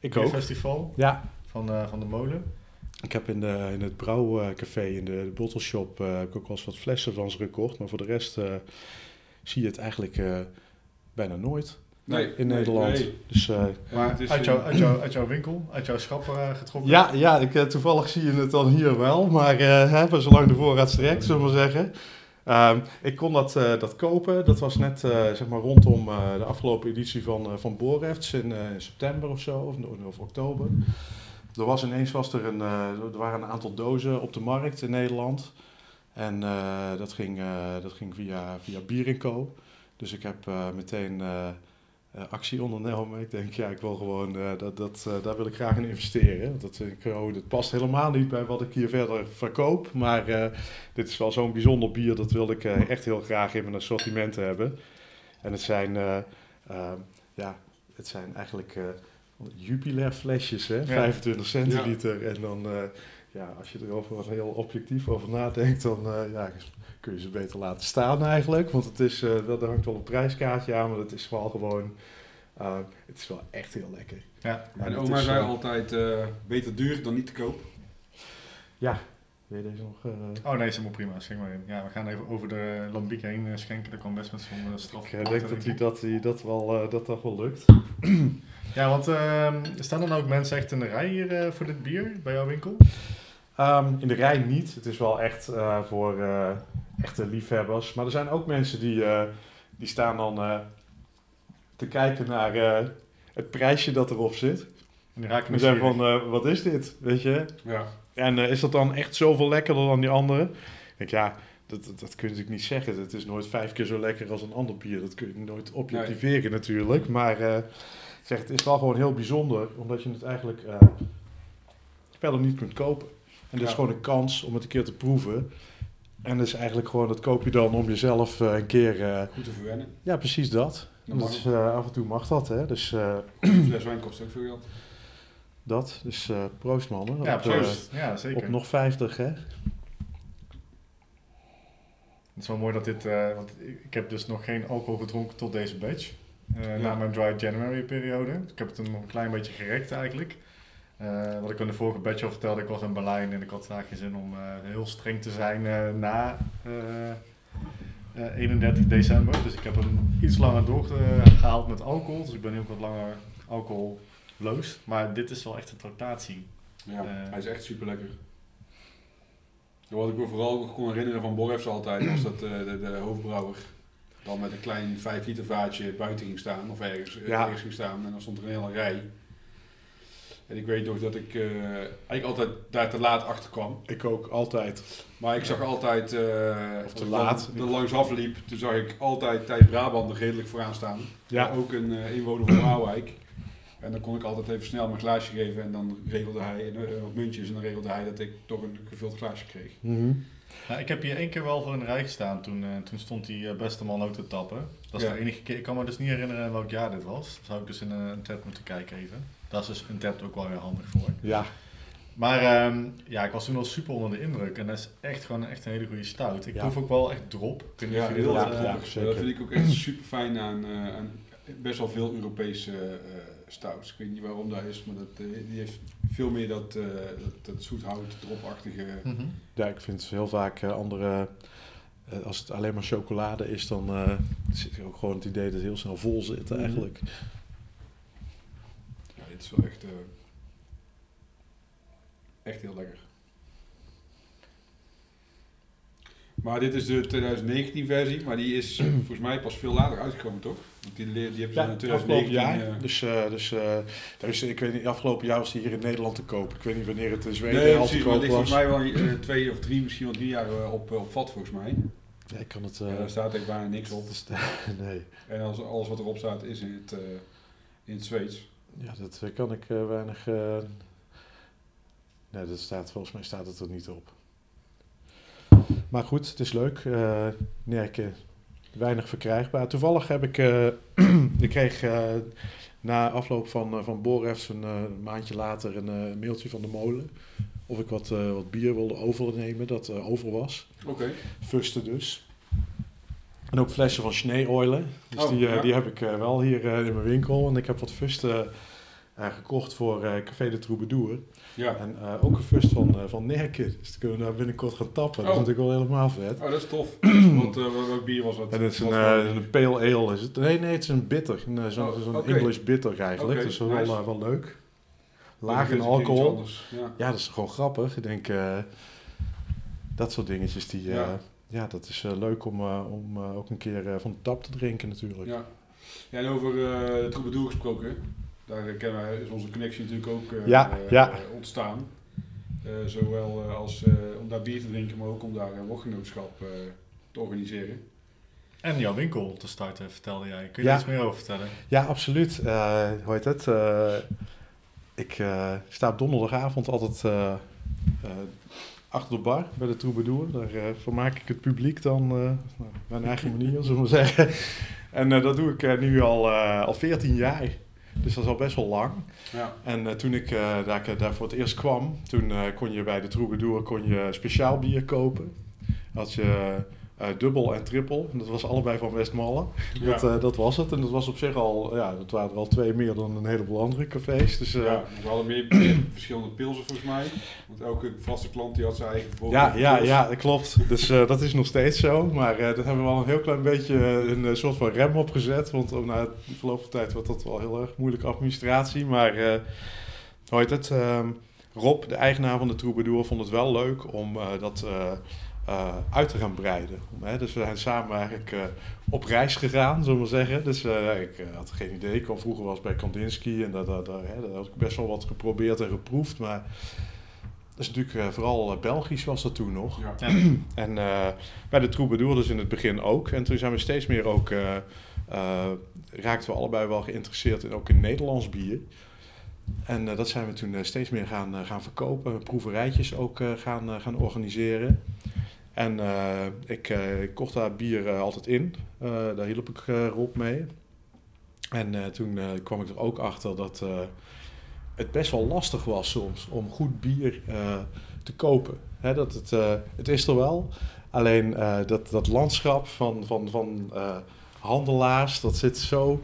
Ik ook. Festival Ja. van, eh, van de molen. Ik heb in, de, in het brouwcafé, in de, de bottle shop, eh, heb ik ook wel eens wat flessen van ze gekocht. Maar voor de rest eh, zie je het eigenlijk eh, bijna nooit Nee, in nee, Nederland. nee. Dus eh, Maar het is uit, jou, uit, jou, uit jouw [clears throat] winkel, uit jouw schap eh, getrokken. ja, ja ik, toevallig zie je het dan hier wel. Maar eh, hè, voor zolang de voorraad strekt, zullen we maar zeggen. Ehm, ik kon dat, eh, dat kopen. Dat was net eh, zeg maar rondom eh, de afgelopen editie van, van Borefts in, september of zo, of, of oktober. Er was ineens was er, een, er waren een aantal dozen op de markt in Nederland. En dat, ging, dat ging via, via Bier Co. Dus ik heb meteen actie ondernomen. Ik denk, ja, ik wil gewoon, eh, dat, dat, eh, daar wil ik graag in investeren. Want Dat, ik gewoon- dat past helemaal niet bij wat ik hier verder verkoop. Maar eh, dit is wel zo'n bijzonder bier, dat wil ik eh, echt heel graag in mijn assortiment hebben. En het zijn, eh, eh, ja, het zijn eigenlijk eh Jupiler flesjes, hè? 25 centiliter. En dan, eh, ja, als je er over wat heel objectief over nadenkt, dan eh, ja, kun je ze beter laten staan eigenlijk. Want het is, eh dat hangt wel een prijskaartje aan, maar het is wel gewoon, eh, het is wel echt heel lekker. Ja. Mijn het oma is, zei altijd, beter duur dan niet te koop. Wil je deze nog... Oh nee, is helemaal prima. Schenk maar in. Ja, we gaan even over de lambiek heen schenken. Dat kan best met zo'n straf. ik denk dat hij dat, hij dat, wel, dat, dat wel lukt. Ja, want ehm, staan er nou ook mensen echt in de rij hier voor dit bier bij jouw winkel? Ehm, in de rij niet. Het is wel echt eh, voor eh, echte liefhebbers. Maar er zijn ook mensen die, eh, die staan dan te kijken naar het prijsje dat erop zit. En die raken nieuwsgierig. van, wat is dit? Weet je? Ja. En is dat dan echt zoveel lekkerder dan die andere? Ik denk, ja, dat, dat, dat kun je natuurlijk niet zeggen. Het is nooit vijf keer zo lekker als een ander bier. Dat kun je nooit objectiveren natuurlijk. Maar zeg, het is wel gewoon heel bijzonder. Omdat je het eigenlijk eh, verder niet kunt kopen. En dit is gewoon een kans om het een keer te proeven. En dat is eigenlijk gewoon, dat koop je dan om jezelf eh, een keer... eh, Goed te verwennen. ja, precies dat. Dat Dus eh, af en toe mag dat, hè. Dus Een fles wijn kost ook veel geld. dat. Dus proost mannen. Ja, op, proost. Ja, zeker. op nog 50, hè. Het is wel mooi dat dit, want ik heb dus nog geen alcohol gedronken tot deze batch. Ja. Na mijn dry January periode. Ik heb het nog een klein beetje gerekt eigenlijk. Eh, wat ik in de vorige batch al vertelde, ik was in Berlijn en ik had daar geen zin om eh, heel streng te zijn eh, na eh, eh, 31 december. Dus ik heb hem iets langer doorgehaald met alcohol. Dus ik ben ook wat langer alcoholloos. Maar dit is wel echt een tractatie. Ja, hij is echt super lekker. Wat ik me vooral kon herinneren van Borefs altijd, was dat eh, de, de hoofdbrouwer dan met een klein 5 liter vaatje buiten ging staan, of ergens, Ja. ergens ging staan, en dan stond er een hele rij. En ik weet nog dat ik eh, eigenlijk altijd daar te laat achter kwam. Ik ook altijd. Maar ik zag altijd, eh, Of te laat. dan er langs afliep, toen zag ik altijd Thijs Brabant er redelijk vooraan staan. Ja. Ook een eh, inwoner van Waalwijk. En dan kon ik altijd even snel mijn glaasje geven en dan regelde hij een, wat muntjes en dan regelde hij dat ik toch een gevuld glaasje kreeg. Mhm. Nou, ik heb hier één keer wel voor in de rij gestaan. Toen, eh, toen stond die beste man ook te tappen. Dat is Ja. de enige keer. Ik kan me dus niet herinneren in welk jaar dit was. Zou ik dus in een, een tab moeten kijken even. Dat is dus een tab ook wel weer handig voor. Ja, Maar ehm, ja, ik was toen wel super onder de indruk. En dat is echt gewoon echt een hele goede stout. Ik Ja. proef ook wel echt drop. Ik Ja, heel dat, erg eh, ja, zeker. Dat vind ik ook echt super fijn aan, eh, aan best wel veel Europese eh stouts. Ik weet niet waarom dat is, maar dat, eh, die heeft veel meer dat, eh dat, dat zoethout, dropachtige. mhm. ja, ik vind heel vaak eh, andere... eh, als het alleen maar chocolade is, dan eh, zit er ook gewoon het idee dat het heel snel vol zit Mhm. eigenlijk. Dit is wel echt, eh, echt heel lekker. Maar dit is de 2019 versie, maar die is [clears throat] volgens mij pas veel later uitgekomen, toch? Want die, die hebben ze Ja, in afgelopen 2019... jaar. eh, Dus, eh, dus is, ik weet niet, afgelopen jaar was die hier in Nederland te koop. Ik weet niet wanneer het in Zweden nee, al te precies, het koop was. volgens mij wel twee of drie, misschien wel drie jaar op, op vat volgens mij. Ja, ik kan het... Ja, daar staat echt bijna niks op. [laughs] nee. En als, alles wat erop staat is in het, in het Zweeds. Ja, dat eh, kan ik eh, weinig... eh, nee, dat staat, volgens mij staat het er niet op. Maar goed, het is leuk. eh Nerken, weinig verkrijgbaar. Toevallig heb ik... [clears throat] ik kreeg na afloop van, uh, van Borefs een maandje later een mailtje van de molen. Of ik wat, wat bier wilde overnemen dat over was. Oké. Fusten dus. En ook flessen van Schneeoilen. Dus Oh, die, ja. die heb ik wel hier in mijn winkel. En ik heb wat fusten gekocht voor eh, Café de Troubadour. Ja. En eh, ook een fust van, eh, van Nerken. Dus dan kunnen we daar binnenkort gaan tappen. Dat is Oh. natuurlijk wel helemaal vet. Oh, dat is tof. [clears throat] Want eh, wat- welk bier was dat? En het is een, eh, een pale ale. Is het? Nee, nee, het is een bitter. Een, eh, Zo'n Oh. English bitter eigenlijk. Dus dat is nice. wel, eh, wel leuk. Laag in is alcohol. Ja. Ja, dat is gewoon grappig. Ik denk, eh, dat soort dingetjes, die, eh, ja. Ja. dat is eh, leuk om, eh, om eh, ook een keer eh, van de tap te drinken natuurlijk. Ja. ja, en over eh de Troubadour gesproken. Daar kennen wij, is onze connectie natuurlijk ook eh, Ja, eh, ja. eh, ontstaan. Eh, zowel eh, als eh, om daar bier te drinken, maar ook om daar een woordgenootschap eh, te organiseren. En jouw winkel te starten, vertelde jij. Kun je Ja. iets meer over vertellen? Ja, absoluut. Eh, hoe heet het? Eh, ik eh, sta op donderdagavond altijd eh, eh, achter de bar bij de Troubadour. Daar eh, vermaak ik het publiek dan eh, nou, op mijn eigen manier, zullen we zeggen. [laughs] En eh, dat doe ik eh, nu al, eh, al 14 jaar. Dus dat is al best wel lang. Ja. En eh, toen ik eh, daar, ik daar voor het eerst kwam, toen eh, kon je bij de Troubadour kon je speciaal bier kopen. Had je dubbel en triple. Dat was allebei van Westmalle. Ja. Dat, eh, dat was het. En dat was op zich al, ja, dat waren er al twee meer dan een heleboel andere cafés. Dus eh, ja, we hadden meer, meer [clears throat] verschillende pilsen volgens mij. Want elke vaste klant die had zijn eigen ja, voorkeur. ja, ja, dat klopt. Dus eh, dat is nog steeds zo. Maar eh daar hebben we al een heel klein beetje een eh, soort van rem op gezet. Want oh, na de verloop van tijd wordt dat wel heel erg moeilijke administratie. Maar eh hoe heet het? Ehm, Rob, de eigenaar van de Troubadour, vond het wel leuk om eh, dat eh, eh, uit te gaan breiden. Hè, dus we zijn samen eigenlijk eh, op reis gegaan, zullen we zeggen. Dus eh, ik had geen idee. Ik kwam vroeger eens bij Kandinsky en daar, daar, daar, hè, daar had ik best wel wat geprobeerd en geproefd. Maar dat is natuurlijk vooral Belgisch was dat toen nog. Ja. [clears throat] En bij de Troubadour dus in het begin ook. En toen zijn we steeds meer ook... raakten we allebei wel geïnteresseerd in ook in Nederlands bier. En dat zijn we toen steeds meer gaan, gaan verkopen. Proeverijtjes ook gaan, gaan organiseren. En eh, ik, eh, ik kocht daar bier eh, altijd in. Daar hielp ik Rob mee. En toen kwam ik er ook achter dat het best wel lastig was soms om goed bier te kopen. Hè, dat het, het is er wel, alleen dat, dat landschap van, van, van handelaars, dat zit zo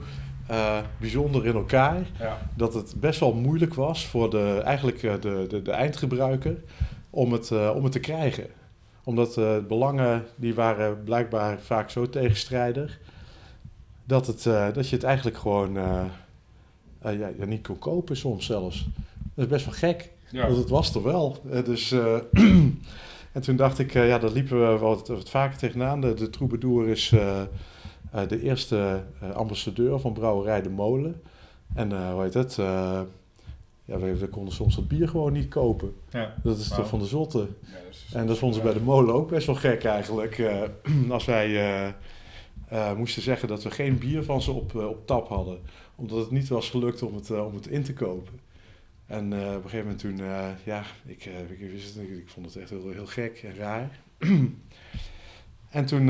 bijzonder in elkaar Ja. dat het best wel moeilijk was voor de, eigenlijk de, de, de eindgebruiker om het, om het te krijgen. Omdat eh, de belangen die waren blijkbaar vaak zo tegenstrijdig dat, het, eh, dat je het eigenlijk gewoon eh, ja, ja, niet kon kopen soms zelfs. Dat is best wel gek, Ja. want het was er wel. Dus, [clears throat] en toen dacht ik, ja, daar liepen we wat, wat vaker tegenaan. De, de troubadour is de eerste ambassadeur van Brouwerij de Molen. En eh, hoe heet het? Ja, we, we konden soms dat bier gewoon niet kopen. Ja. Dat is toch van de zotte. Ja, dat is- En dat vonden ze bij de molen ook best wel gek eigenlijk. Eh, [clears throat] als wij eh, eh, moesten zeggen dat we geen bier van ze op, op tap hadden. Omdat het niet was gelukt om het, om het in te kopen. En op een gegeven moment toen, ja, ik, ik, wist het, niet, ik vond het echt heel, heel gek en raar. [clears throat] en toen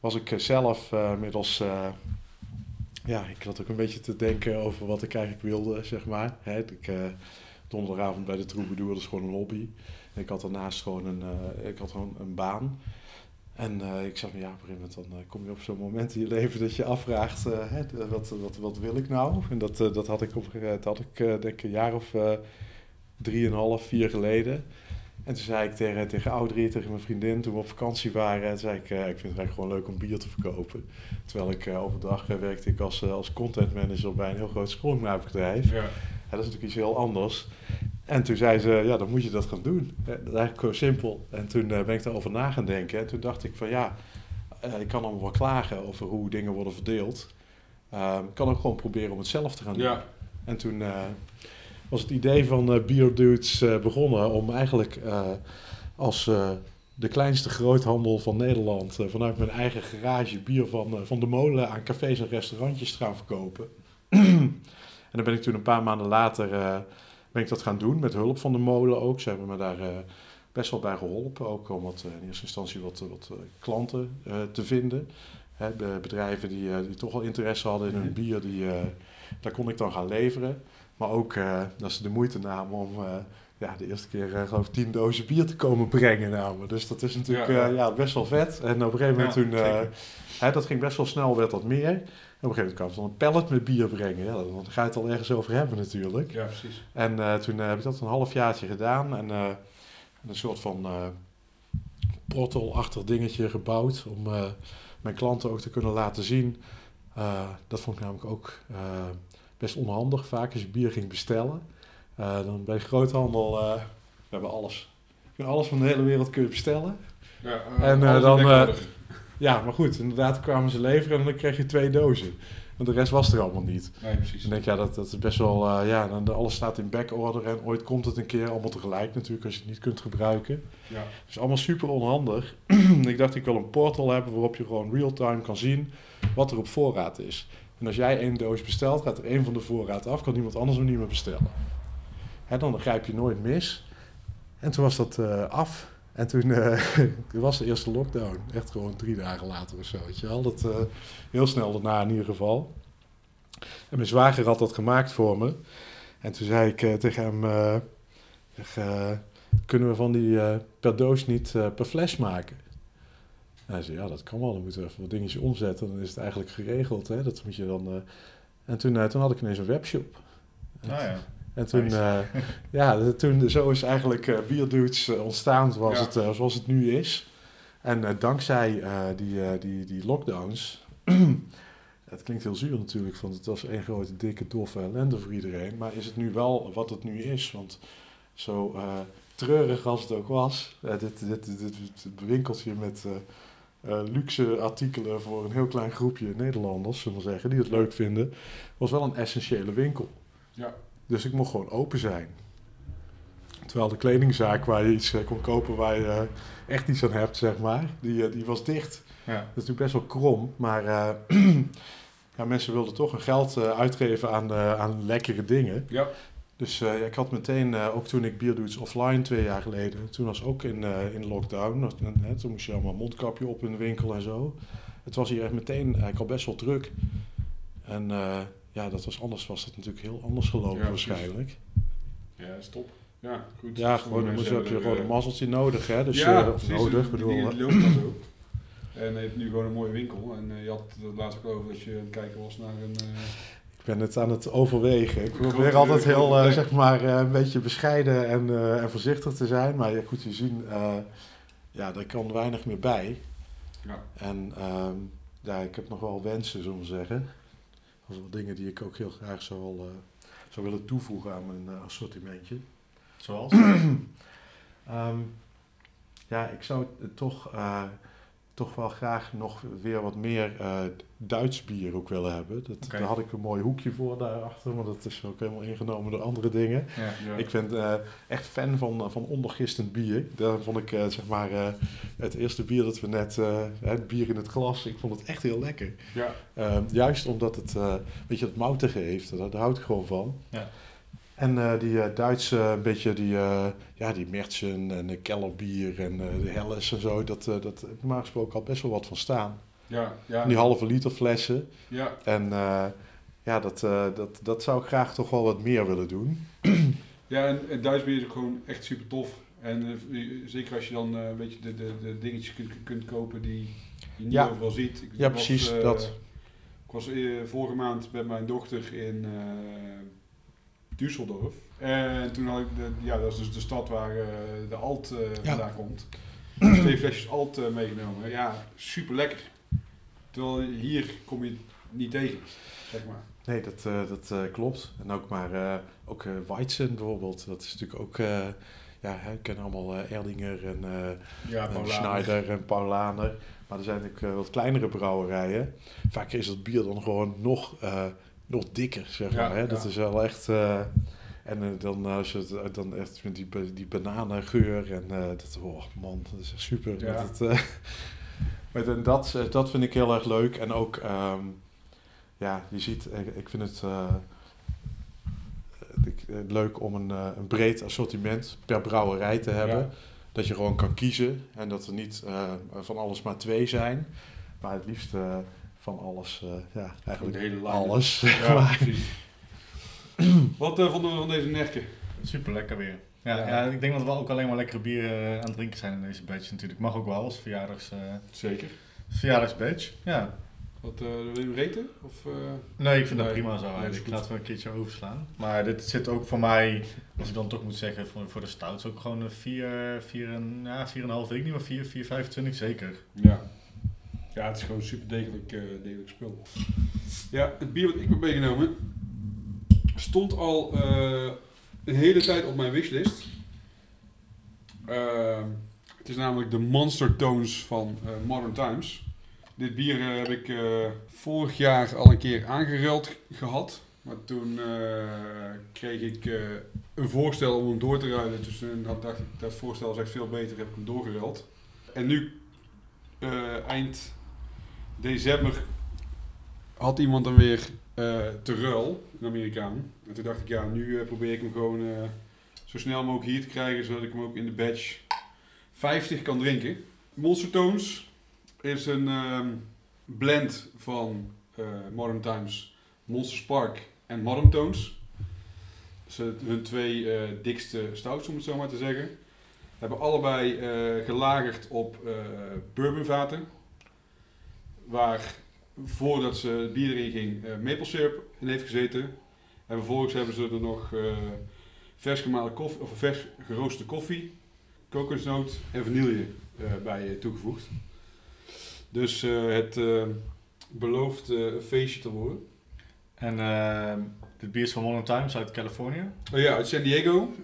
was ik zelf middels, ja, ik had ook een beetje te denken over wat ik eigenlijk wilde, zeg maar. Hè, ik, eh, donderdagavond bij de Troubadour, dat is gewoon een lobby. En ik had daarnaast gewoon een, eh, ik had gewoon een baan. En eh, ik zag me, ja, op een gegeven moment dan kom je op zo'n moment in je leven dat je afvraagt, hè, wat, wat, wat wil ik nou? En dat, dat had ik op moment, had ik denk ik een jaar of drieënhalf, vier geleden. En toen zei ik tegen, tegen Audrey, tegen mijn vriendin, toen we op vakantie waren, zei ik, eh, ik vind het eigenlijk gewoon leuk om bier te verkopen. Terwijl ik eh, overdag eh, werkte ik als, als content manager bij een heel groot schoonmaakbedrijf. Ja. Ja, dat is natuurlijk iets heel anders. En toen zei ze, ja, dan moet je dat gaan doen. Dat is eigenlijk gewoon simpel. En toen ben ik daarover na gaan denken. En toen dacht ik van ja, ik kan allemaal wel klagen over hoe dingen worden verdeeld. Ehm, ik kan ook gewoon proberen om het zelf te gaan doen. Ja. En toen was het idee van eh Beer Dudes eh, begonnen om eigenlijk eh, als eh, de kleinste groothandel van Nederland eh, vanuit mijn eigen garage bier van, eh, van de molen aan cafés en restaurantjes te gaan verkopen. [clears throat] en dan ben ik toen een paar maanden later eh, ben ik dat gaan doen met hulp van de molen ook. Ze hebben me daar eh, best wel bij geholpen, ook om wat, eh, in eerste instantie wat, wat eh, klanten eh, te vinden. Hè, be- bedrijven die, eh, die toch wel interesse hadden in hun Mhm. bier, die, eh, daar kon ik dan gaan leveren. Maar ook eh, dat ze de moeite namen om eh, ja, de eerste keer eh, geloof ik tien dozen bier te komen brengen namen. Dus dat is natuurlijk Ja, ja, best wel vet. En op een gegeven moment toen, zeker. hè, dat ging best wel snel, werd dat meer. En op een gegeven moment kwam ze dan een pallet met bier brengen. Ja, dan ga je het al ergens over hebben natuurlijk. ja, precies. En toen heb ik dat een halfjaartje gedaan en een soort van portalachtig dingetje gebouwd om mijn klanten ook te kunnen laten zien. Dat vond ik namelijk ook best onhandig. Vaak als je bier ging bestellen, eh, dan bij de groothandel, eh, we hebben alles. Je kunt alles van de hele wereld kun je bestellen. Ja, En, eh, alles dan. Ja, maar goed, inderdaad kwamen ze leveren en dan kreeg je twee dozen. Want de rest was er allemaal niet. Nee, precies. Dan denk ik, ja, dat, dat is best wel, ja, dan, alles staat in backorder en ooit komt het een keer allemaal tegelijk natuurlijk als je het niet kunt gebruiken. Ja. Dus allemaal super onhandig. [clears throat] ik dacht, ik wil een portal hebben waarop je gewoon real-time kan zien wat er op voorraad is. En als jij één doos bestelt, gaat er één van de voorraad af, kan iemand anders hem niet meer bestellen. Dan grijp je nooit mis. En toen was dat eh, af. En toen eh, [laughs] was de eerste lockdown. Echt gewoon drie dagen later of zo. Weet je wel. Dat, eh, heel snel daarna in ieder geval. En mijn zwager had dat gemaakt voor me. En toen zei ik tegen hem... kunnen we van die per doos niet per fles maken? En hij zei, ja, dat kan wel. Dan moeten we even wat dingetjes omzetten. Dan is het eigenlijk geregeld. Hè? Dat moet je dan... eh. En toen, eh, toen had ik ineens een webshop. Ah ja. En toen, Nice. eh, [laughs] ja, toen, zo is eigenlijk eh Bierdudes ontstaan zoals, Ja. het, zoals het nu is. En dankzij die, die, die lockdowns, [clears throat] het klinkt heel zuur natuurlijk, want het was één grote dikke doffe ellende voor iedereen. Maar is het nu wel wat het nu is? Want zo eh, treurig als het ook was, eh, dit, dit, dit, dit winkeltje met eh, luxe artikelen voor een heel klein groepje Nederlanders, zullen we zeggen, die het leuk vinden, was wel een essentiële winkel. Ja. Dus ik mocht gewoon open zijn. Terwijl de kledingzaak waar je iets eh, kon kopen waar je eh, echt iets aan hebt, zeg maar, die, die was dicht. Ja. Dat is natuurlijk best wel krom, maar [clears throat] ja, mensen wilden toch hun geld uitgeven aan, aan lekkere dingen. Ja. Dus eh, ik had meteen, eh, ook toen ik Bierdudes offline twee jaar geleden, toen was ook in, eh, in lockdown. En, toen moest je allemaal mondkapje op in de winkel en zo. Het was hier echt meteen eigenlijk al best wel druk. En ja, dat was anders was dat natuurlijk heel anders gelopen Ja, waarschijnlijk. Ja, dat is top. Ja, goed. Ja, gewoon, dan heb je gewoon een mazzeltje nodig, hè. Dus ja, precies. nodig, bedoel zo. En je hebt nu gewoon een mooie winkel. En je had het laatst ook over dat je aan het kijken was naar een... Ik ben het aan het overwegen. Ik probeer altijd heel, eh, zeg maar, eh, een beetje bescheiden en, eh, en voorzichtig te zijn. Maar ja, goed, je zien, eh, ja, daar kan weinig meer bij. ja. En ehm, ja, ik heb nog wel wensen, zullen we zeggen. Zijn wel dingen die ik ook heel graag zou, zou willen toevoegen aan mijn assortimentje. Zoals? [clears throat] Ehm, ja, ik zou toch, toch wel graag nog weer wat meer eh, Duits bier ook willen hebben. Dat. Daar had ik een mooi hoekje voor daarachter, maar dat is ook helemaal ingenomen door andere dingen. Ja. Ja. Ik ben eh, echt fan van, van ondergistend bier. Daar vond ik, eh, zeg maar, eh, het eerste bier dat we net, eh, het bier in het glas, ik vond het echt heel lekker. ja. Ehm, juist omdat het, eh weet je, dat moutige heeft, daar, daar houd ik gewoon van. Ja. En eh, die eh, Duitse, een beetje die, eh ja, die Mertzen en de Kellerbier en eh, de Helles en zo, dat, eh dat normaal gesproken al best wel wat van staan. Ja, ja. Van die halve liter flessen. ja. En eh, ja, dat, eh, dat, dat zou ik graag toch wel wat meer willen doen. Ja, en, en Duits bier is ook gewoon echt super tof. En eh, zeker als je dan eh, een beetje de, de, de dingetjes kunt, kunt kopen die je niet Ja. overal ziet. Ik Ja, was, precies, eh, dat. Ik was eh, vorige maand met mijn dochter in eh Düsseldorf. En toen had ik, de, ja, dat is dus de stad waar eh, de Alt eh Ja. vandaan komt. Dus twee flesjes Alt eh, meegenomen. Ja, super lekker. Terwijl hier kom je niet tegen, zeg maar. Nee, dat, dat klopt. En ook maar ook Weizen bijvoorbeeld. Dat is natuurlijk ook, ja, hè, ik ken allemaal Erdinger en, Ja, en Schneider en Paulaner. Maar er zijn ook wat kleinere brouwerijen. Vaak is dat bier dan gewoon nog, nog dikker, zeg maar. Hè? Dat is wel echt... eh, en eh, dan als je het eh, dan echt met die, die bananengeur en eh, dat, oh man, dat is echt super. Ja. Met het, eh, [laughs] met, en dat, eh, dat vind ik heel erg leuk. En ook, ehm, ja, je ziet, ik, ik vind het eh, ik- eh, leuk om een, eh, een breed assortiment per brouwerij te hebben. Ja. Dat je gewoon kan kiezen en dat er niet eh, van alles maar twee zijn. Maar het liefst eh, van alles, eh, ja, eigenlijk de hele alles. Ja, maar. precies. [clears throat] Wat eh, vonden we van deze nerken? Super lekker weer. Ja, Ja. ja. ik denk dat we ook alleen maar lekkere bier eh, aan het drinken zijn in deze badge natuurlijk. Mag ook wel als verjaardags, eh Zeker. verjaardagsbadge. Ja. Wat, eh wil je hem reten? Of, eh, Nee, ik vind dat Nee, prima zo eigenlijk. goed. Laten we een keertje overslaan. Maar dit zit ook voor mij, als ik dan toch moet zeggen, voor, voor de stouts ook gewoon een 4, 4, ja, 4,5 weet ik niet, maar 4, 4, 25 zeker. Ja. Ja, het is gewoon super degelijk, eh, degelijk spul. Ja, het bier wat ik heb meegenomen stond al eh, een hele tijd op mijn wishlist. Ehm, het is namelijk de Monster Tones van eh, Modern Times. Dit bier heb ik vorig jaar al een keer aangeruild gehad. Maar toen kreeg ik een voorstel om hem door te ruilen. Dus toen dacht ik, dat voorstel is echt veel beter, heb ik hem doorgeruild. En nu, eind december, had iemand hem weer eh, te ruil, een Amerikaan. En toen dacht ik, ja, nu eh, probeer ik hem gewoon eh, zo snel mogelijk hier te krijgen, zodat ik hem ook in de batch 50 kan drinken. Monster Tones is een ehm, blend van Modern Times, Monster Spark en Modern Tones. Dus hun twee dikste stouts, om het zo maar te zeggen. Hebben allebei gelagerd op bourbonvaten. Waar voordat ze bier erin ging eh maple syrup in heeft gezeten. En vervolgens hebben ze er nog eh, vers gemalen koffie, of vers geroosterde koffie, kokosnoot en vanille eh, bij toegevoegd. Dus het belooft een feestje te worden. En dit bier is van Modern Times uit Californië. Oh ja, uit San Diego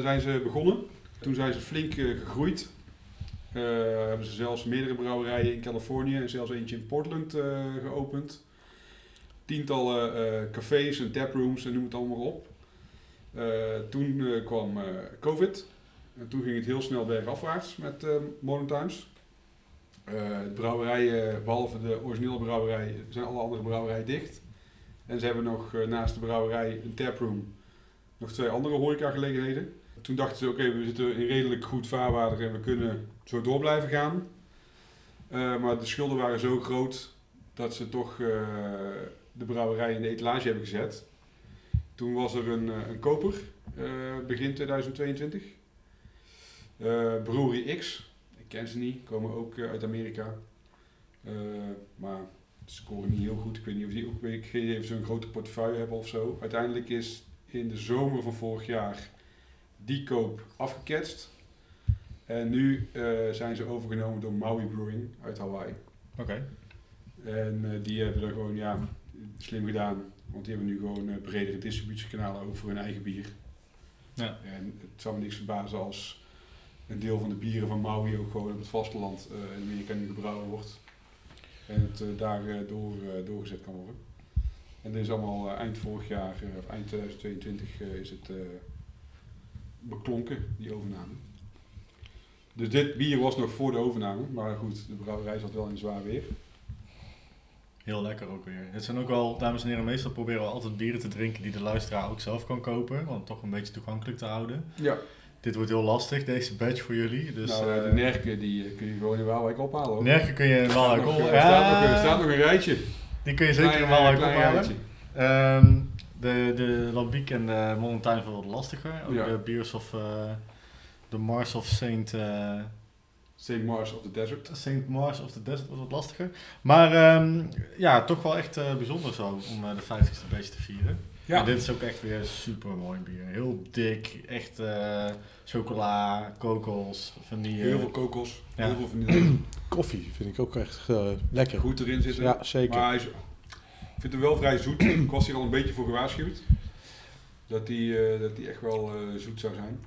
zijn ze begonnen. Toen zijn ze flink gegroeid. Eh, hebben ze zelfs meerdere brouwerijen in Californië en zelfs eentje in Portland eh, geopend. Tientallen eh, cafés en taprooms en noem het allemaal op. Toen kwam COVID. En toen ging het heel snel bergafwaarts met eh, Modern Times. De brouwerijen, behalve de originele brouwerij, zijn alle andere brouwerijen dicht. En ze hebben nog naast de brouwerij een taproom nog twee andere horecagelegenheden. Toen dachten ze, oké, we zitten in redelijk goed vaarwater en we kunnen zo door blijven gaan. Eh, maar de schulden waren zo groot dat ze toch eh, de brouwerij in de etalage hebben gezet. Toen was er een, eh, een koper, begin 2022. Eh Brewery X, ik ken ze niet, komen ook uit Amerika. Maar scoren niet heel goed. Ik weet niet of die ook ze een grote portefeuille hebben of zo. Uiteindelijk is in de zomer van vorig jaar die koop afgeketst. En nu eh, zijn ze overgenomen door Maui Brewing uit Hawaii. Oké. En eh, die hebben er gewoon ja, slim gedaan. Want die hebben nu gewoon eh, bredere distributiekanalen ook voor hun eigen bier. Ja. En het zou me niks verbazen als een deel van de bieren van Maui ook gewoon op het vasteland in Amerika nu gebrouwen wordt. En het eh, daar door, doorgezet kan worden. En dit is allemaal eind vorig jaar, of eind 2022 eh, is het beklonken, die overname. Dus dit bier was nog voor de overname, maar goed, de brouwerij zat wel in zwaar weer. Heel lekker ook weer. Het zijn ook wel, dames en heren, meestal proberen we altijd bieren te drinken die de luisteraar ook zelf kan kopen. Om het toch een beetje toegankelijk te houden. Ja, Dit wordt heel lastig, deze badge voor jullie. Dus, nou, eh, de Nerken die eh, kun je gewoon in Waalwijk ophalen hoor. Nerken kun je in Waalwijk staat op. nog, er staat nog- een rijtje. die kun je zeker in Waalwijk ophalen. De, de Lambiek en de Montaigne zijn wat lastiger. Ook Ja. de Beers of eh, de Mars of Saint, eh, St. Mars of the Desert. Saint Mars of the Desert was wat lastiger. Maar ehm, ja, toch wel echt eh, bijzonder zo om eh, de 50ste beetje te vieren. Ja. En dit is ook echt weer super mooi bier. Heel dik, echt eh, chocola, kokos, vanille. Heel veel kokos, Ja. heel veel vanille. Koffie vind ik ook echt eh, lekker. Goed erin zitten. Ja, zeker. Maar hij is, ik vind hem wel vrij zoet. [clears throat] ik was hier al een beetje voor gewaarschuwd. Dat die, eh, dat die echt wel eh, zoet zou zijn.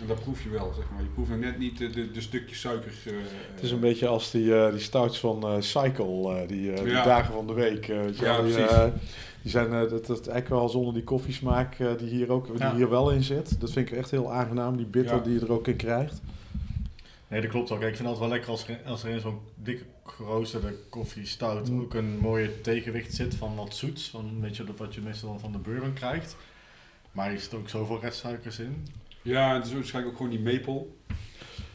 En dat proef je wel, zeg maar. Je proeft nog net niet de, de, de stukjes suiker. eh, Het is een beetje als die, eh, die stouts van eh, Cycle, eh, die, eh, dagen van de week. eh, Ja, die, precies. die zijn eh, dat, dat eigenlijk wel zonder die koffiesmaak eh, die, hier ook, die Ja. hier wel in zit. Dat vind ik echt heel aangenaam, die bitter Ja. die je er ook in krijgt. Nee, dat klopt ook. Ik vind het wel lekker als er, als er in zo'n dikke geroosterde koffie stout Mm. ook een mooie tegenwicht zit van wat zoets. Van weet je, dat wat je meestal van de bourbon krijgt. Maar er zit ook zoveel restsuikers in. Ja, en het is waarschijnlijk ook gewoon die maple.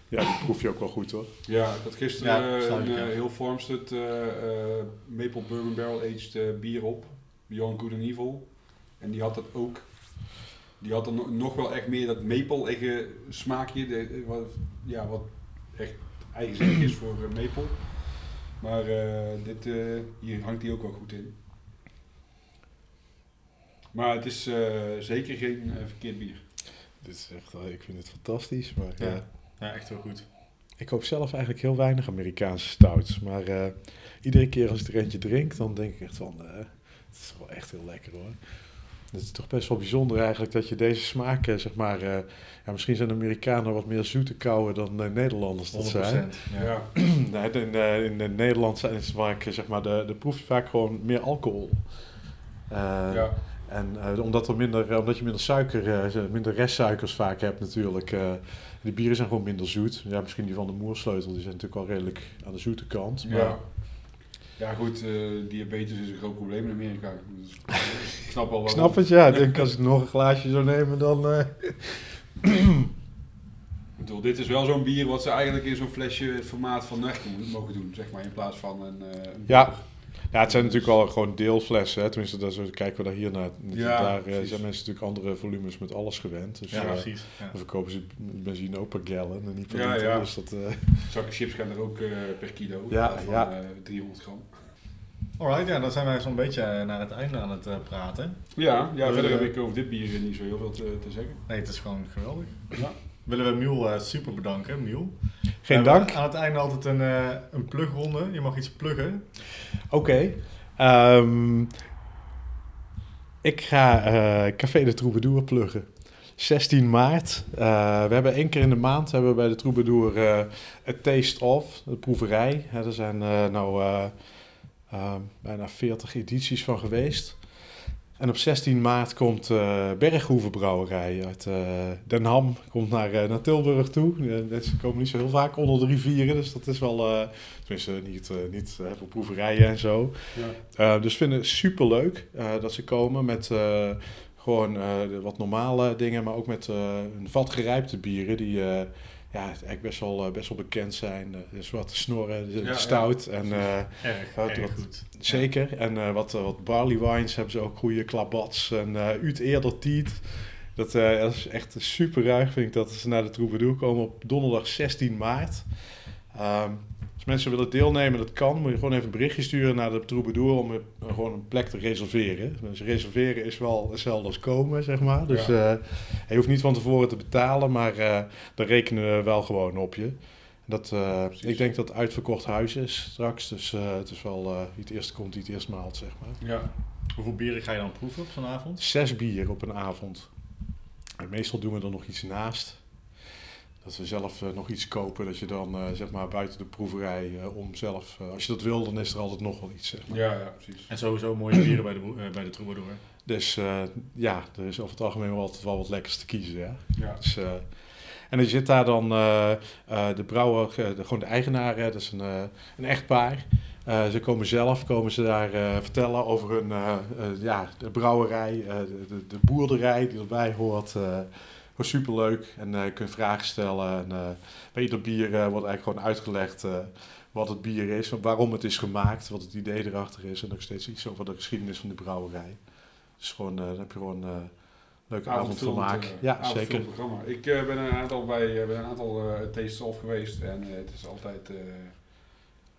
Ja, die proef je ook wel goed hoor. Ja, ik had gisteren Ja, eh, een eh, heel Farmstead eh, eh, Maple Bourbon Barrel Aged eh, bier op. Beyond Good and Evil. En die had dat ook. Die had dan no- nog wel echt meer dat maple smaakje. De, wat, ja, wat echt eigenzinnig is voor maple. Maar eh, dit, eh, hier hangt die ook wel goed in. Maar het is eh, zeker geen verkeerd bier. Dit is echt, eh, ik vind het fantastisch. Maar, Ja. eh, Ja, echt heel goed. ik koop zelf eigenlijk heel weinig Amerikaanse stouts. Maar eh, iedere keer als ik er eentje drink, dan denk ik echt van, eh, het is wel echt heel lekker hoor. Het is toch best wel bijzonder eigenlijk dat je deze smaken, zeg maar, eh, ja, misschien zijn de Amerikanen wat meer zoete kouwen dan de Nederlanders dat 100%. zijn. Ja. Ja. [clears throat] In, eh, in, in Nederland zijn het vaak, zeg maar, de, de proef je vaak gewoon meer alcohol. Eh, ja. En eh, omdat, er minder, eh, omdat je minder suiker, eh, minder restsuikers vaak hebt natuurlijk. eh de bieren zijn gewoon minder zoet. Ja, misschien die van de moersleutel, die zijn natuurlijk wel redelijk aan de zoete kant. Maar Ja. Ja, goed, eh, diabetes is een groot probleem in Amerika. Dus, ik snap wel ik snap het, ja. Ik denk als ik nog een glaasje zou nemen, dan... eh, Ik bedoel, dit is wel zo'n bier wat ze eigenlijk in zo'n flesje het formaat van mo- mogen doen, zeg maar, in plaats van een. eh, een Ja. Ja, het zijn natuurlijk wel gewoon deelflessen. Hè. Tenminste, daar zo kijken we daar hier naar. Ja, daar precies. zijn mensen natuurlijk andere volumes met alles gewend. Dus Ja, precies. Ja. dan verkopen ze benzine ook per gallon en niet per Ja, liter. ja. Dus dat, eh, Zakken chips gaan er ook per kilo. Ja, van ja. eh, 300 gram. Alright, ja, dan zijn wij zo'n beetje eh, naar het einde aan het eh, praten. Ja, ja verder heb ik over dit bier niet zo heel veel te, te zeggen. Nee, het is gewoon geweldig. Ja. Willen we Miel eh, super bedanken, Miel. Geen dank. Aan het einde altijd een, eh een plugronde. Je mag iets pluggen. Oké. Ehm, ik ga eh, Café de Troubadour pluggen. 16 maart. Eh, we hebben één keer in de maand hebben we bij de Troubadour eh A Taste of, de proeverij. Hè, er zijn eh, nou eh, bijna 40 edities van geweest. En op 16 maart komt eh Berghoeven Brouwerij uit eh, Den Ham. Komt naar, eh, naar Tilburg toe. Eh, ze komen niet zo heel vaak onder de rivieren. Dus dat is wel... tenminste, niet, niet voor proeverijen en zo. Ja. Uh, dus vinden het super leuk dat ze komen met gewoon wat normale dingen, maar ook met een vat gerijpte bieren die, ja, eigenlijk best wel, eh, best wel bekend zijn. Eh, dus wat snorren, Ja, stout en Erg, Wat- erg wat- goed. zeker. En wat, wat barley wines hebben ze ook goede klabats en uh, uit eerder tiet. Dat, dat is echt super ruig, vind ik, dat ze naar de Troubadour komen op donderdag 16 maart. Ehm, als mensen willen deelnemen, dat kan. Moet je gewoon even een berichtje sturen naar de Troubadour om eh, gewoon een plek te reserveren. Dus reserveren is wel hetzelfde als komen, zeg maar. Dus Ja. eh, je hoeft niet van tevoren te betalen, maar eh daar rekenen we wel gewoon op je. Dat, ik denk dat het uitverkocht huis is straks. Dus het is wel wie het eerst komt, die het eerst maalt, zeg maar. Ja. Hoeveel bieren ga je dan proeven op zo'n avond? Zes bier op een avond. En meestal doen we er nog iets naast. Dat we zelf eh, nog iets kopen, dat je dan eh, zeg maar buiten de proeverij eh, om zelf, als je dat wil, dan is er altijd nog wel iets. Zeg maar. Ja, ja, precies. En sowieso mooie bieren bij de, bij de Troubadour. Dus eh, ja, er is over het algemeen wel altijd wel wat lekkers te kiezen. Ja. Ja. Dus, eh, en er zit daar dan eh, eh, de brouwer, de, gewoon de eigenaar, hè, dat is een, eh, een echtpaar. Eh, ze komen zelf, komen ze daar eh, vertellen over hun, ja, de brouwerij, eh, de, de, de boerderij die erbij hoort. Gewoon superleuk en eh, je kunt vragen stellen. En, eh, bij ieder bier eh, wordt eigenlijk gewoon uitgelegd wat het bier is, waarom het is gemaakt, wat het idee erachter is. En ook steeds iets over de geschiedenis van de brouwerij. Dus gewoon, dan heb je gewoon eh leuke avondvermaak. eh, ja, avondvullend zeker. programma. Ik ben een aantal bij, bij een aantal off geweest en het is altijd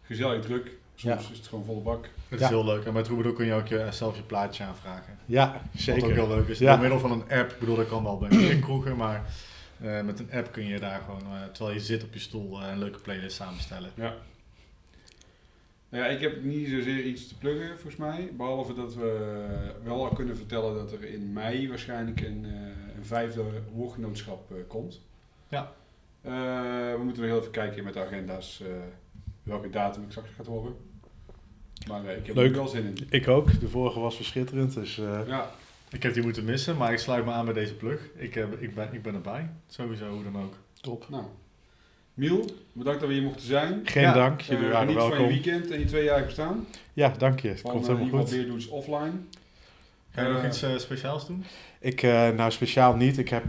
gezellig druk. Soms Ja. is het gewoon volle bak. Het Ja. is heel leuk. En bij Troubadour kun je ook je, zelf je plaatje aanvragen. Ja, Wat ook zeker. heel leuk is. Ja. Door middel van een app. Ik bedoel, dat kan wel bij [clears throat] kroegen, maar eh, met een app kun je daar gewoon, eh, terwijl je zit op je stoel, eh, een leuke playlist samenstellen. Ja. Nou ja, ik heb niet zozeer iets te pluggen volgens mij. Behalve dat we wel al kunnen vertellen dat er in mei waarschijnlijk een, eh, een vijfde woordgenootschap eh, komt. Ja. Eh, we moeten nog heel even kijken met de agenda's eh, welke datum ik straks gaat horen. Maar eh, ik heb er Leuk. nu wel zin in. Ik ook. De vorige was verschitterend. Dus eh, Ja, Ik heb die moeten missen, maar ik sluit me aan bij deze plug. Ik, eh, ik, ben, ik ben erbij. Sowieso, hoe dan ook. top. nou. Miel, bedankt dat we hier mochten zijn. Geen Ja. dank. Jullie Eh, waren geniet van je welkom. weekend en je tweejarig bestaan. Ja, dank je. Het Van komt in helemaal ieder geval goed. Beerdoets offline. Ga je nog iets eh, speciaals doen? Ik, eh, nou speciaal niet. Ik heb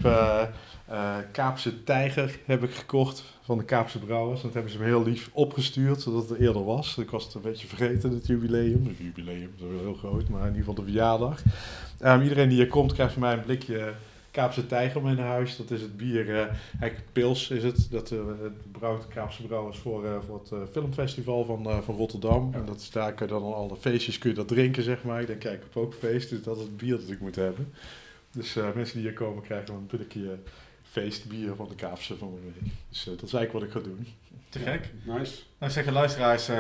eh, Kaapse Tijger heb ik gekocht van de Kaapse Brouwers. Dat hebben ze me heel lief opgestuurd, zodat het eerder was. Ik was het een beetje vergeten, het jubileum. Het jubileum is wel heel groot, maar in ieder geval de verjaardag. Ehm, iedereen die hier komt krijgt van mij een blikje Kaapse Tijger mee naar huis. Dat is het bier, eigenlijk pils is het. Dat eh, het brouwt de Kaapse Brouwers voor, voor het filmfestival van, van Rotterdam. Ja. En dat is daar kun je dan al alle feestjes kun je dat drinken, zeg maar. Ik denk, kijk, ik heb ook feest, dus dat is het bier dat ik moet hebben. Dus mensen die hier komen krijgen dan een blikje feestbier van de Kaapse van de week. Dus eh, dat is eigenlijk wat ik ga doen. Te gek. Nice. Nou, zeggen luisteraars, eh,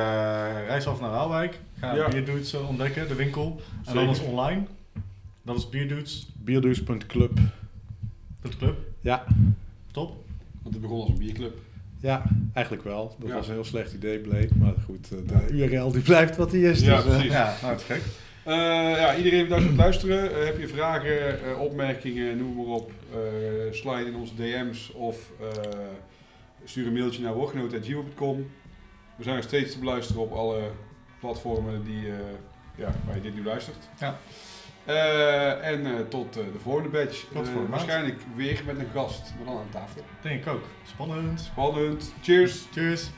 reis af naar Waalwijk. Ga Ja. Bierdudes eh, ontdekken, de winkel. En Zeker. dan is online. Dat is Bierdudes, Bierduus.club. de club. Ja, Top. Want het begon als een bierclub. ja, eigenlijk wel. Dat Ja. was een heel slecht idee, bleek. Maar goed, de URL die blijft wat die is. Ja, dus, precies. Ja, nou, te gek. Eh, ja, iedereen bedankt voor het luisteren. Eh, heb je vragen, eh, opmerkingen, noem maar op. slide in onze DM's of stuur een mailtje naar woordgenoot.gmail.com. We zijn nog steeds te beluisteren op alle platformen die, ja, waar je dit nu luistert. Ja. En tot de volgende. Tot maand. waarschijnlijk weer met een gast, maar dan aan tafel. Denk ik ook. Spannend. Spannend. Cheers! Cheers.